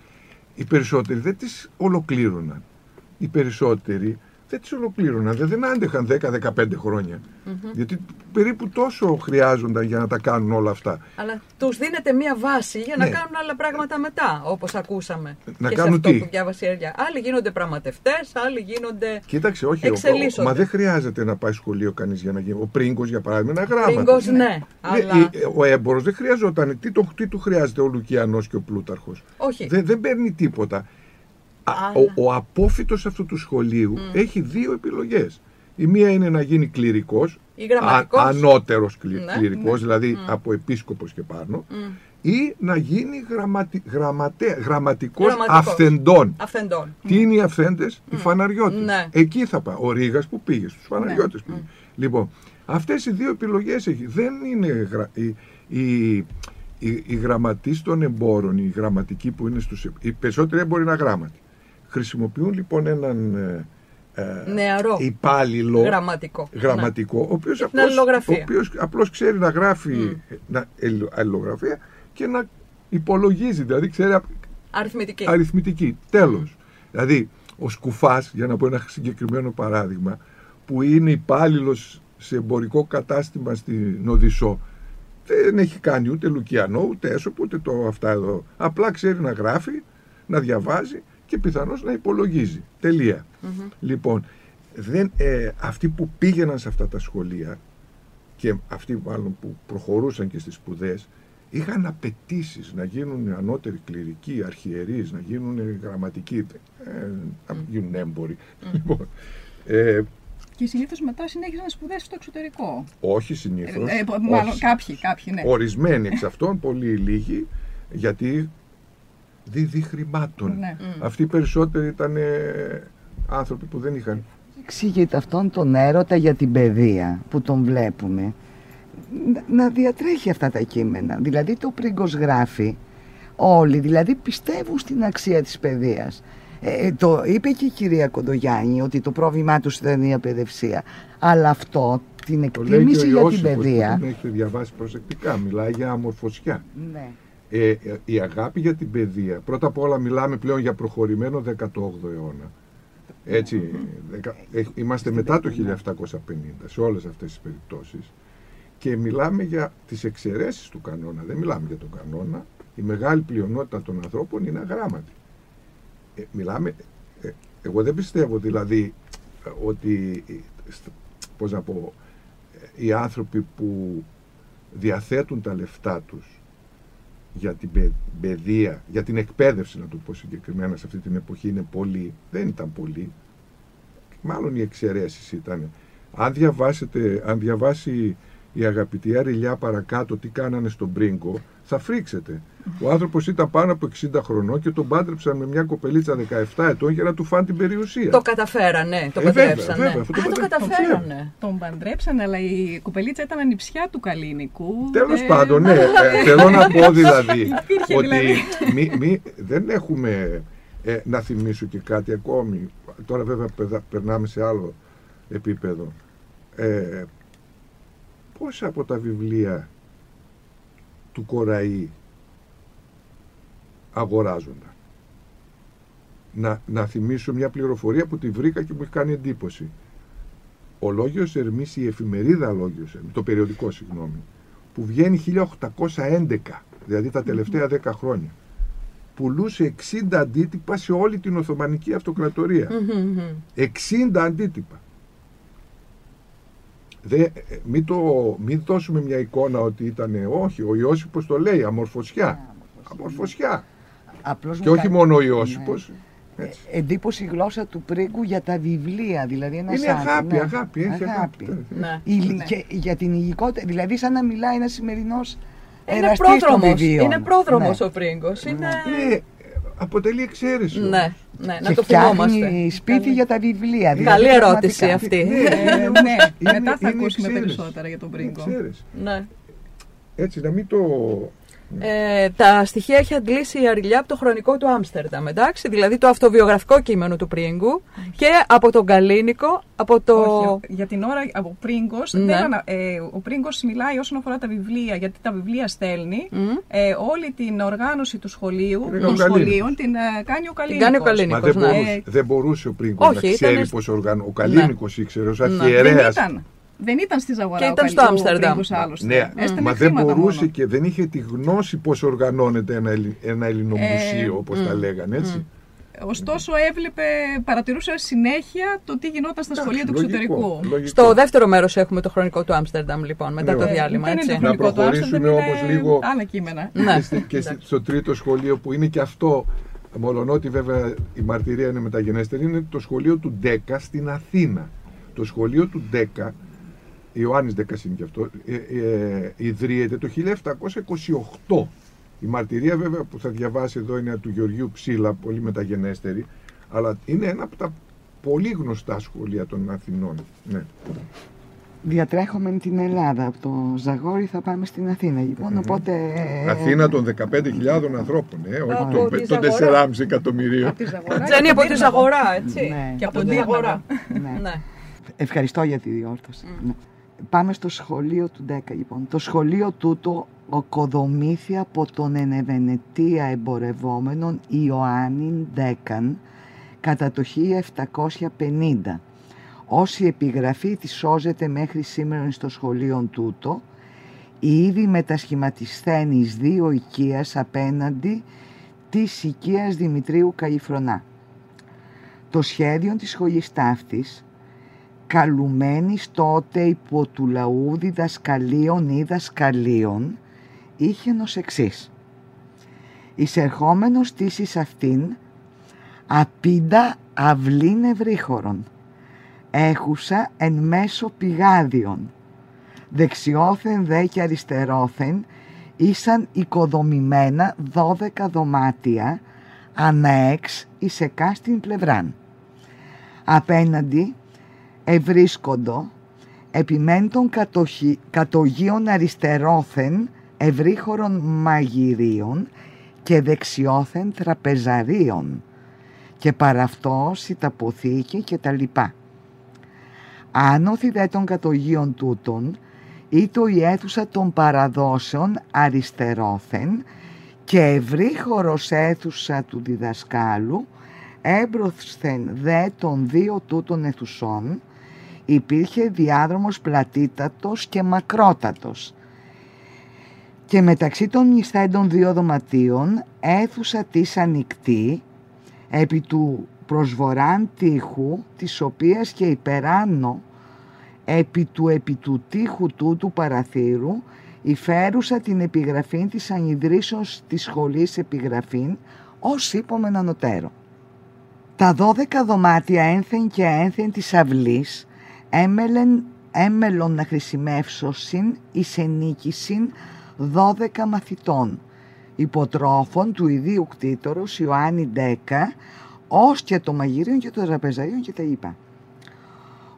Οι περισσότεροι δεν τις ολοκλήρωναν. Οι περισσότεροι δεν τις ολοκλήρωναν, δεν, δεν άντεχαν 10-15 χρόνια. Γιατί περίπου τόσο χρειάζονταν για να τα κάνουν όλα αυτά. Αλλά τους δίνεται μία βάση για να Ναι. κάνουν άλλα πράγματα μετά, όπως ακούσαμε. Να και κάνουν σε αυτό τι; που διάβασε η Εριά. Άλλοι γίνονται πραγματευτές, άλλοι γίνονται... Κοίταξε, όχι, ο, ο, Εξελίσσονται. μα δεν χρειάζεται να πάει σχολείο κανείς για να γίνει. Ο πρίγκος, για παράδειγμα, ένα γράμμα. Ρίγκος, ναι. Ναι, Αλλά ε, Ο έμπορος δεν χρειαζόταν. Τι, το, τι του χρειάζεται ο Λουκιανός και ο Πλούταρχος; όχι. Δεν, δεν παίρνει τίποτα. Α, Αλλά- Ο, ο απόφυτος αυτού του σχολείου έχει δύο επιλογές. Η μία είναι να γίνει κληρικός, Ή γραμματικός. ανώτερος κλη, Ναι, κληρικός, ναι. δηλαδή Μμ. από επίσκοπος και πάνω, Μμ. ή να γίνει γραμματι, γραμματέα, γραμματικός, Γραμματικός. αυθεντών. Αυθεντών. Τι είναι οι αυθέντες, οι φαναριώτες. Ναι. Εκεί θα πάει. Ο Ρήγας που πήγε, στους φαναριώτες πήγε. Λοιπόν, αυτές οι δύο επιλογές έχει. Δεν είναι γρα... οι, οι, οι, οι γραμματείς των εμπόρων, οι γραμματικοί που είναι στους... Οι περισσότεροι έμποροι είναι αγράμματοι. Χρησιμοποιούν λοιπόν έναν ε, ε, Νεαρό. υπάλληλο Γραμματικό. γραμματικό, ο οποίος την απλώς, αλληλογραφία. ο οποίος απλώς ξέρει να γράφει να, ελλο- αλληλογραφία και να υπολογίζει, δηλαδή ξέρει απ- Ναι. Αριθμητική. αριθμητική. Τέλος. Δηλαδή, ο Σκουφάς, για να πω ένα συγκεκριμένο παράδειγμα, που είναι υπάλληλος σε εμπορικό κατάστημα στην Οδυσσό, δεν έχει κάνει ούτε Λουκιανό, ούτε Έσωπο, ούτε το αυτά εδώ. Απλά ξέρει να γράφει, να διαβάζει και πιθανώς να υπολογίζει. Τελεία. Λοιπόν, δεν, ε, αυτοί που πήγαιναν σε αυτά τα σχολεία και αυτοί μάλλον που προχωρούσαν και στις σπουδές είχαν απαιτήσεις να γίνουν ανώτεροι κληρικοί, αρχιερείς, να γίνουν γραμματικοί, ε, να γίνουν έμποροι. Λοιπόν, ε, Και συνήθως μετά συνέχισαν σπουδές στο εξωτερικό. όχι συνήθως. Ε, ε, μάλλον όχι. κάποιοι, κάποιοι, ναι. Ορισμένοι εξ αυτών, πολύ λίγοι, γιατί δίδει χρημάτων. Ναι. Αυτοί οι περισσότεροι ήταν ε, άνθρωποι που δεν είχαν Εξηγείται αυτόν τον έρωτα για την παιδεία που τον βλέπουμε να- να διατρέχει αυτά τα κείμενα. Δηλαδή το πρίγκος γράφει όλοι, δηλαδή πιστεύουν στην αξία της παιδείας. Ε, το είπε και η κυρία Κοντογιάννη ότι το πρόβλημά τους ήταν η απαιδευσία. Αλλά αυτό, την εκτίμηση για την παιδεία. Δεν έχετε διαβάσει προσεκτικά. Μιλάει για αμορφωσιά. Ναι. Ε, η αγάπη για την παιδεία. Πρώτα απ' όλα μιλάμε πλέον για προχωρημένο 18ο αιώνα. Έτσι, δεκα- ε, είμαστε μετά το 1750 σε όλες αυτές τις περιπτώσεις και μιλάμε για τις εξαιρέσεις του κανόνα. Δεν μιλάμε για τον κανόνα. Η μεγάλη πλειονότητα των ανθρώπων είναι αγράμματοι. Ε, μιλάμε, ε, εγώ δεν πιστεύω δηλαδή ε, ότι, ε, στ- πώς να πω, ε, οι άνθρωποι που διαθέτουν τα λεφτά τους για την παι- παιδεία, για την εκπαίδευση να το πω συγκεκριμένα σε αυτή την εποχή είναι πολλοί, δεν ήταν πολλοί. Μάλλον οι εξαιρέσεις ήταν. Αν, διαβάσετε, αν διαβάσει η αγαπητή Αριλιά παρακάτω τι κάνανε στον Πρίγκο, θα φρίξετε. Ο άνθρωπος ήταν πάνω από 60 χρονών και τον πάντρεψαν με μια κοπελίτσα 17 ετών για να του φάνε την περιουσία. Το καταφέρανε, το Ε, βέβαια, παντρέψανε. βέβαια, αυτό το Α, το παντρε- καταφέρανε. Τον παντρέψαν, αλλά η κουπελίτσα ήταν ανιψιά του Καλίνικου. Τέλος Ε, πάντων, ναι. Ε, θέλω να πω δηλαδή Υπήρχε ότι δηλαδή. μη, μη, δεν έχουμε ε, να θυμίσω και κάτι ακόμη. Τώρα βέβαια παιδα- περνάμε σε άλλο επίπεδο. Ε, πόσα από τα βιβλία του Κοραή αγοράζονταν. Να, να θυμίσω μια πληροφορία που τη βρήκα και μου έχει κάνει εντύπωση. Ο Λόγιος Ερμής, η εφημερίδα Λόγιος Ερμής, το περιοδικό συγγνώμη, που βγαίνει 1811, δηλαδή τα τελευταία 10 χρόνια, πουλούσε 60 αντίτυπα σε όλη την Οθωμανική Αυτοκρατορία. Μμμ, μμμ. 60 αντίτυπα. Δε, ε, μην, το, μην δώσουμε μια εικόνα ότι ήταν όχι, ο Ιώσυπος το λέει, αμορφωσιά. Αμορφωσιά. Απλώς Και μου όχι κα- μόνο ο Ιώσυπος. Έτσι. Ε, εντύπωση η γλώσσα του πρίγκου για τα βιβλία. Δηλαδή ένα Είναι αγάπη, αγάπη, έχει αγάπη. Ναι. Η, Ναι. και, για την υλικότητα, δηλαδή σαν να μιλάει ένας σημερινός Είναι εραστής των πρόδρομος, βιβλίων. είναι πρόδρομος Ναι. ο Πρίγκος. Είναι... Ναι, αποτελεί εξαίρεση. όμως. Ναι, ναι, να και το θυμόμαστε. φτιάχνει σπίτι Καλή. για τα βιβλία. δηλαδή Καλή πραγματικά. ερώτηση αυτή. Ε, ναι, Είναι- μετά θα είναι ακούσουμε εξαίρεση. περισσότερα για τον Είναι Πρίγκο. εξαίρεση. Ναι. Έτσι, να μην το... Ε, τα στοιχεία έχει αντλήσει η Αριλιά από το χρονικό του Άμστερνταμ, εντάξει, δηλαδή το αυτοβιογραφικό κείμενο του Πρίγκου και από τον Καλίνικο, από το... Όχι, για την ώρα από Πρίγκος, Ναι. δεν ανα- ε, ο Πρίγκος μιλάει όσον αφορά τα βιβλία, γιατί τα βιβλία στέλνει. Μμ. Ε, όλη την οργάνωση του σχολείου, Είναι ο των Καλίνικος. σχολείων την ε, κάνει ο Καλίνικος. κάνει ο Μα Καλίνικος, δεν ναι. μπορούσε, Ε, δεν μπορούσε ο Πρίγκος Όχι, να ξέρει ήταν- πώς οργανώ. Ο Καλίνικος ήξερε, ως Ναι. Δεν αρχιερέας. ήταν. Δεν ήταν στη Ζαγορά Και ο ήταν στο Καλίνικος, ο Άμστερνταμ. Πρίγκος άλλωστε. Ναι, Έστελνε μα δεν χρήματα μπορούσε μόνο. και δεν είχε τη γνώση πώς οργανώνεται ένα, ελλη- ένα ελληνομουσείο, Ε, όπως τα λέγανε, έτσι. Ωστόσο έβλεπε, παρατηρούσε συνέχεια το τι γινόταν στα σχολεία του Λογικό, εξωτερικού. λογικό. Στο δεύτερο μέρος έχουμε το χρονικό του Άμστερνταμ, λοιπόν, μετά Ναι, το ε, διάλειμμα, Δεν είναι έτσι. το χρονικό του προχωρήσουμε Άμστερνταμ, όμως είναι λίγο- άλλα κείμενα. Ναι. Και, στη- και στη- στο τρίτο σχολείο που είναι και αυτό, μολονότι βέβαια η μαρτυρία είναι μεταγενέστερη, είναι το σχολείο του Ντέκα στην Αθήνα. Το σχολείο του Ντέκα, Ιωάννης Ντέκας είναι και αυτό, ε, ε, ιδρύεται το 1728. Η μαρτυρία βέβαια που θα διαβάσει εδώ είναι του Γεωργίου Ψήλα, πολύ μεταγενέστερη, αλλά είναι ένα από τα πολύ γνωστά σχολεία των Αθηνών. Ναι. Διατρέχουμε την Ελλάδα. Από το Ζαγόρι θα πάμε στην Αθήνα. Λοιπόν, οπότε. ε, Αθήνα των 15.000 ανθρώπων, ε, όχι Από των, τη των Ζαγορά. 4,5 εκατομμυρίων. Από τη Ζαγορά Τζένι και από τον τη Τύρναβο. Ζαγορά, έτσι. Ναι. Και από τον τη Τύρναβο. Ζαγορά. ναι. Ναι. Ευχαριστώ για τη διόρθωση. Ναι. Πάμε στο σχολείο του 10 λοιπόν. Το σχολείο τούτο οκοδομήθη από τον ενεβενετία εμπορευόμενον Ιωάννην Δέκαν κατά το 1750. Όση επιγραφή της σώζεται μέχρι σήμερα στο σχολείο τούτο, η ήδη μετασχηματισθένης δύο οικίας απέναντι της οικίας Δημητρίου Καϊφρονά. Το σχέδιο της σχολής ταύτης καλουμένης τότε υπό του λαού διδασκαλίων ή δασκαλίων είχε ως εξής. Εισερχόμενος της εις αυτήν απίντα αυλήν ευρύχωρον έχουσα εν μέσω πηγάδιων δεξιόθεν δε και αριστερόθεν ήσαν οικοδομημένα δώδεκα δωμάτια αναέξ εις εκάστην πλευράν. Απέναντι ευρίσκοντο επιμέντων κατοχι, κατογείων αριστερόθεν ευρύχωρων μαγειρίων και δεξιόθεν τραπεζαρίων και παραυτός η ταποθήκη και τα λοιπά. Άνωθη δε των κατογείων τούτων, ήτο η αίθουσα των παραδόσεων αριστερόθεν και ευρύχωρος αίθουσα του διδασκάλου, έμπροσθεν δε των δύο τούτων αιθουσών, υπήρχε διάδρομος πλατήτατος και μακρότατος. Και μεταξύ των νησθέντων δύο δωματίων αίθουσα της ανοιχτή, επί του προσβοράν τείχου, της οποίας και υπεράνω επί του επί του τείχου τούτου παραθύρου υφέρουσα την επιγραφή της ανιδρύσεως της σχολής επιγραφήν ως είπομεν ανωτέρω. Τα δώδεκα δωμάτια ένθεν και ένθεν της αυλής έμελεν, έμελον να χρησιμεύσωσιν εις ενίκησιν δώδεκα μαθητών υποτρόφων του ιδίου κτήτορος Ιωάννη Ντέκα ως και το μαγείριο και το τραπεζαρίο και τα είπα.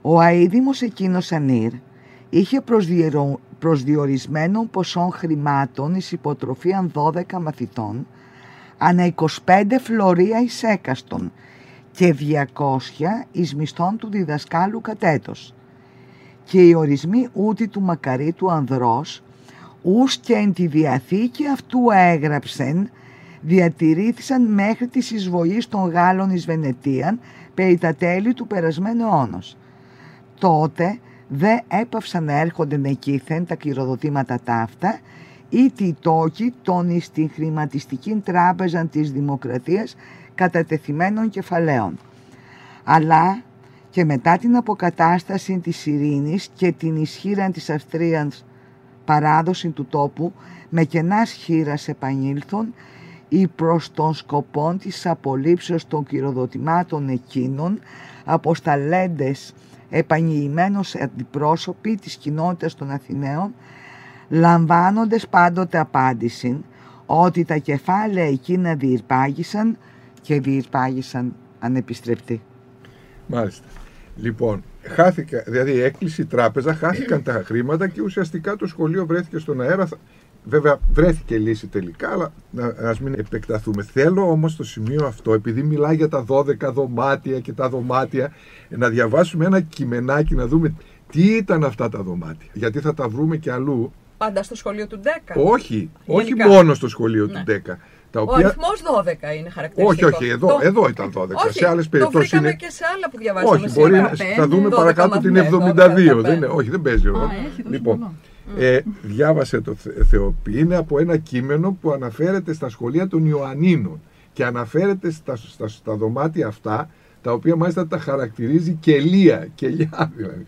Ο αίδημος εκείνος Ανήρ είχε προσδιορισμένο ποσών χρημάτων εις υποτροφίαν 12 μαθητών ανά 25 φλωρία εις έκαστον και 200 εις μισθών του διδασκάλου κατέτος. Και οι ορισμοί ούτι του μακαρίτου ανδρός ούς και εν τη διαθήκη αυτού έγραψεν διατηρήθησαν μέχρι της εισβολής των Γάλλων εις Βενετίαν περί τα τέλη του περασμένου αιώνος. Τότε δε έπαυσαν να έρχονται εκείθεν τα κληροδοτήματα ταύτα ή τη τόκη των εις την χρηματιστική τράπεζα της δημοκρατίας κατατεθειμένων κεφαλαίων. Αλλά και μετά την αποκατάσταση της ειρήνης και την ισχύρα της Αυστρίας παράδοση του τόπου με κενάς χείρας επανήλθον ή προς τον σκοπό της απολύψεως των κυροδοτημάτων εκείνων αποσταλέντες επανειλημμένως αντιπρόσωποι της κοινότητας των Αθηναίων λαμβάνοντες πάντοτε απάντηση ότι τα κεφάλαια εκείνα διηρπάγησαν και διηρπάγησαν ανεπιστρεπτοί. Μάλιστα. Λοιπόν, χάθηκα, δηλαδή έκλεισε η τράπεζα, χάθηκαν τα χρήματα και ουσιαστικά το σχολείο βρέθηκε στον αέρα. Βέβαια βρέθηκε λύση τελικά, αλλά ας μην επεκταθούμε. Θέλω όμως στο σημείο αυτό, επειδή μιλάει για τα 12 δωμάτια και τα δωμάτια, να διαβάσουμε ένα κειμενάκι, να δούμε τι ήταν αυτά τα δωμάτια. Γιατί θα τα βρούμε και αλλού. Πάντα στο σχολείο του 10. Όχι, όχι μόνο στο σχολείο του 10. Ναι. Τα οποία... Ο αριθμός 12 είναι χαρακτηριστικό. Όχι, όχι, εδώ, το... εδώ ήταν 12. Όχι, σε άλλε περιπτώσεις. Το είναι... και σε άλλα που διαβάσαμε. Όχι, μπορεί να θα δούμε παρακάτω την 72. Δεν είναι, όχι, δεν παίζει ρόλο. Λοιπόν, ε, διάβασε το Θεοπή. Είναι από ένα κείμενο που αναφέρεται στα σχολεία των Ιωαννίνων και αναφέρεται στα, στα, στα δωμάτια αυτά, τα οποία μάλιστα τα χαρακτηρίζει κελία, κελιά δηλαδή.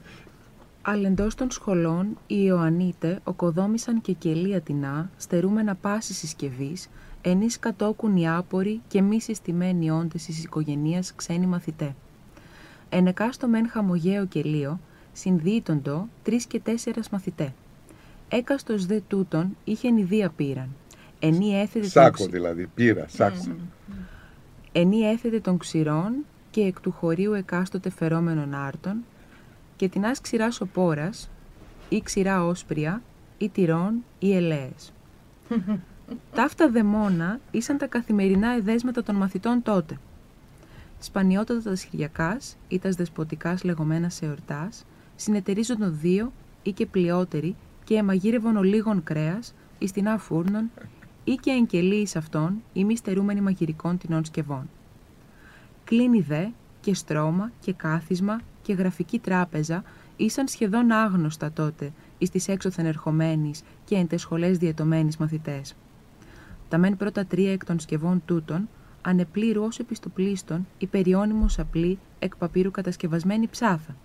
Αλλεντό των σχολών, οι Ιωαννίτες οκοδόμησαν και κελία τεινά, στερούμενα πάσης συσκευής, ενή κατόκουν οι άποροι και μη συστημένοι όντες της οικογένεια ξένοι μαθητέ. Ενεκάστο μεν χαμογέο κελίο, συνδύτοντο τρεις και τέσσερας μαθητέ. Έκαστος δε τούτον είχε νηδία πήραν. Ενή έθετε Σάκο δηλαδή, πήρα, σάκο. Ενή έθετε των ξηρών και εκ του χωρίου εκάστοτε φερόμενων άρτων και την άς ξηράς οπόρας ή ξηρά όσπρια ή τυρών ή ελαίες. Ταύτα δαιμόνα ήσαν τα καθημερινά εδέσματα των μαθητών τότε. Σπανιότατα τα σχηριακάς ή τα δεσποτικάς λεγόμενα σε εορτάς, συνεταιρίζονταν δύο ή και πλειότεροι και εμαγείρευον ολίγων κρέας εις την αφούρνων ή και εγκελεί εις αυτών ή μη στερούμενοι μαγειρικών τεινών σκευών. Κλείνει δε και στρώμα και κάθισμα και γραφική τράπεζα ήσαν σχεδόν άγνωστα τότε εις τις έξωθεν ερχομένης και εν σχολές διαιτωμένης μαθητές. Τα μεν πρώτα τρία εκ των σκευών τούτων ανεπλήρου ως επιστοπλίστων η περιώνυμος απλή εκ παπύρου κατασκευασμένη ψάθα.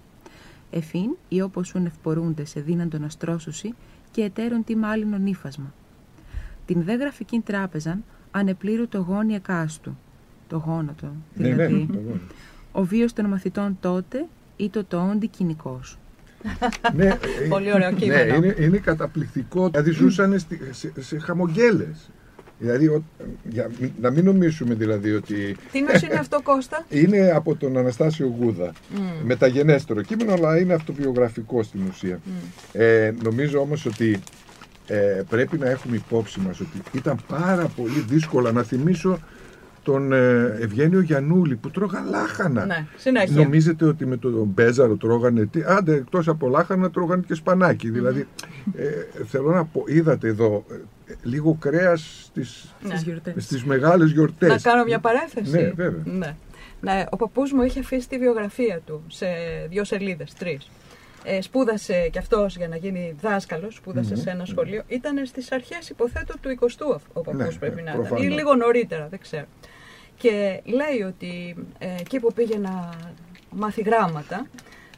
Εφήν ή όπως σουν ευπορούνται σε δύναντον αστρόσωση και ετέρων τι μάλινον ύφασμα. Την δε γραφική τράπεζαν ανεπλήρου το γόνι εκάστου, το γόνατο, ναι, ναι, δηλαδή, ο βίος των μαθητών τότε ή το το όντι κοινικός. ναι, Πολύ ωραίο κείμενο. Ναι, είναι, είναι καταπληκτικό. Δηλαδή ζούσαν σε, σε χαμογέλες. Δηλαδή, για, να μην νομίσουμε δηλαδή ότι... Τι νος είναι αυτό Κώστα; είναι από τον Αναστάσιο Γούδα. Mm. Μεταγενέστερο κείμενο, αλλά είναι αυτοβιογραφικό στην ουσία. Ε, νομίζω όμως ότι ε, πρέπει να έχουμε υπόψη μας ότι ήταν πάρα πολύ δύσκολο να θυμίσω τον ε, Ευγένιο Γιαννούλη που τρώγαν λάχανα. Ναι, συνέχεια. Νομίζετε ότι με τον Μπέζαρο τρώγανε. Τι, άντε, εκτός από λάχανα τρώγανε και σπανάκι. Δηλαδή, ε, θέλω να πω, είδατε εδώ ε, λίγο κρέας στι Ναι. Στις γιορτές. στις μεγάλες γιορτές. Να κάνω μια παρένθεση. Ναι, βέβαια. Ναι. Ναι, ο παππούς μου είχε αφήσει τη βιογραφία του σε δύο σελίδες, τρεις. Ε, σπούδασε κι αυτός για να γίνει δάσκαλος, σπούδασε σε ένα σχολείο. Ήταν στις αρχές, υποθέτω, του 20ου ο παππούς Ναι, πρέπει ναι, να ήταν. προφανώς. Ή λίγο νωρίτερα, δεν ξέρω. Και λέει ότι ε, εκεί που πήγε να μάθει γράμματα,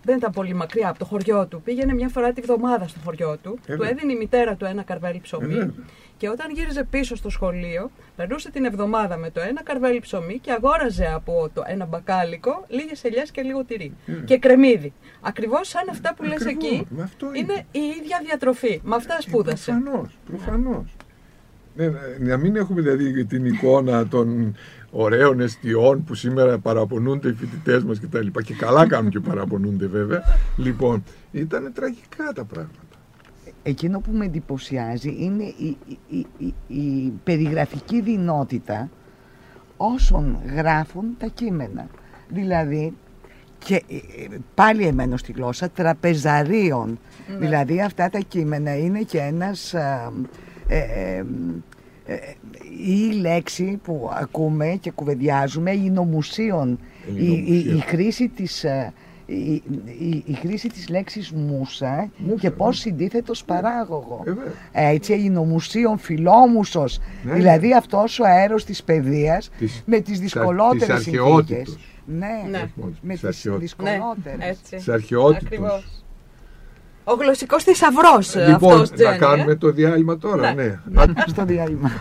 δεν ήταν πολύ μακριά από το χωριό του. Πήγαινε μια φορά τη βδομάδα στο χωριό του. Ε, του βέβαια. έδινε η μητέρα του ένα καρβέλι Ε, ψωμί. βέβαια. Και όταν γύριζε πίσω στο σχολείο, περνούσε την εβδομάδα με το ένα καρβέλι ψωμί και αγόραζε από το ένα μπακάλικο λίγες ελιές και λίγο τυρί. Και κρεμμύδι. Ακριβώς σαν αυτά που λες Ε. Ακριβώς, εκεί. με αυτό είναι. Είναι η ίδια διατροφή. Με αυτά σπούδασε. Προφανώς, προφανώς. Ναι, ναι, να μην έχουμε δηλαδή την εικόνα των ωραίων εστιών που σήμερα παραπονούνται οι φοιτητές μας κτλ. Και, και καλά κάνουν και παραπονούνται βέβαια. Λοιπόν, ήταν τραγικά τα πράγματα. Εκείνο που με εντυπωσιάζει είναι η, η, η, η περιγραφική δυνότητα όσων γράφουν τα κείμενα. Δηλαδή, και ε, ε, πάλι εμένω στη γλώσσα, τραπεζαρίων. Δηλαδή αυτά τα κείμενα είναι και ένας... α, ε, ε, ε, η λέξη που ακούμε και κουβεντιάζουμε, η νομουσίων, η, η, η Ελληνομουσία. χρήση της... ε, Η, η, η χρήση της λέξης μουσα Μουσα, και πώς ναι. συντίθεται ως παράγωγο. Ε, βέβαια. Έτσι, ελληνομουσίων, φιλόμουσος, Ναι, δηλαδή αυτός ο αέρος της παιδείας Της- με τις δυσκολότερες της συνθήκες. αρχαιότητος. Ναι, Ναι. με Της τις αρχαιότητος. Ναι, δυσκολότερες. έτσι. Της αρχαιότητος. Ακριβώς. Ο γλωσσικός θησαυρός Λοιπόν, αυτός, να Τζένι, ε. κάνουμε το διάλειμμα τώρα, Ναι. ναι. Στο διάλειμμα.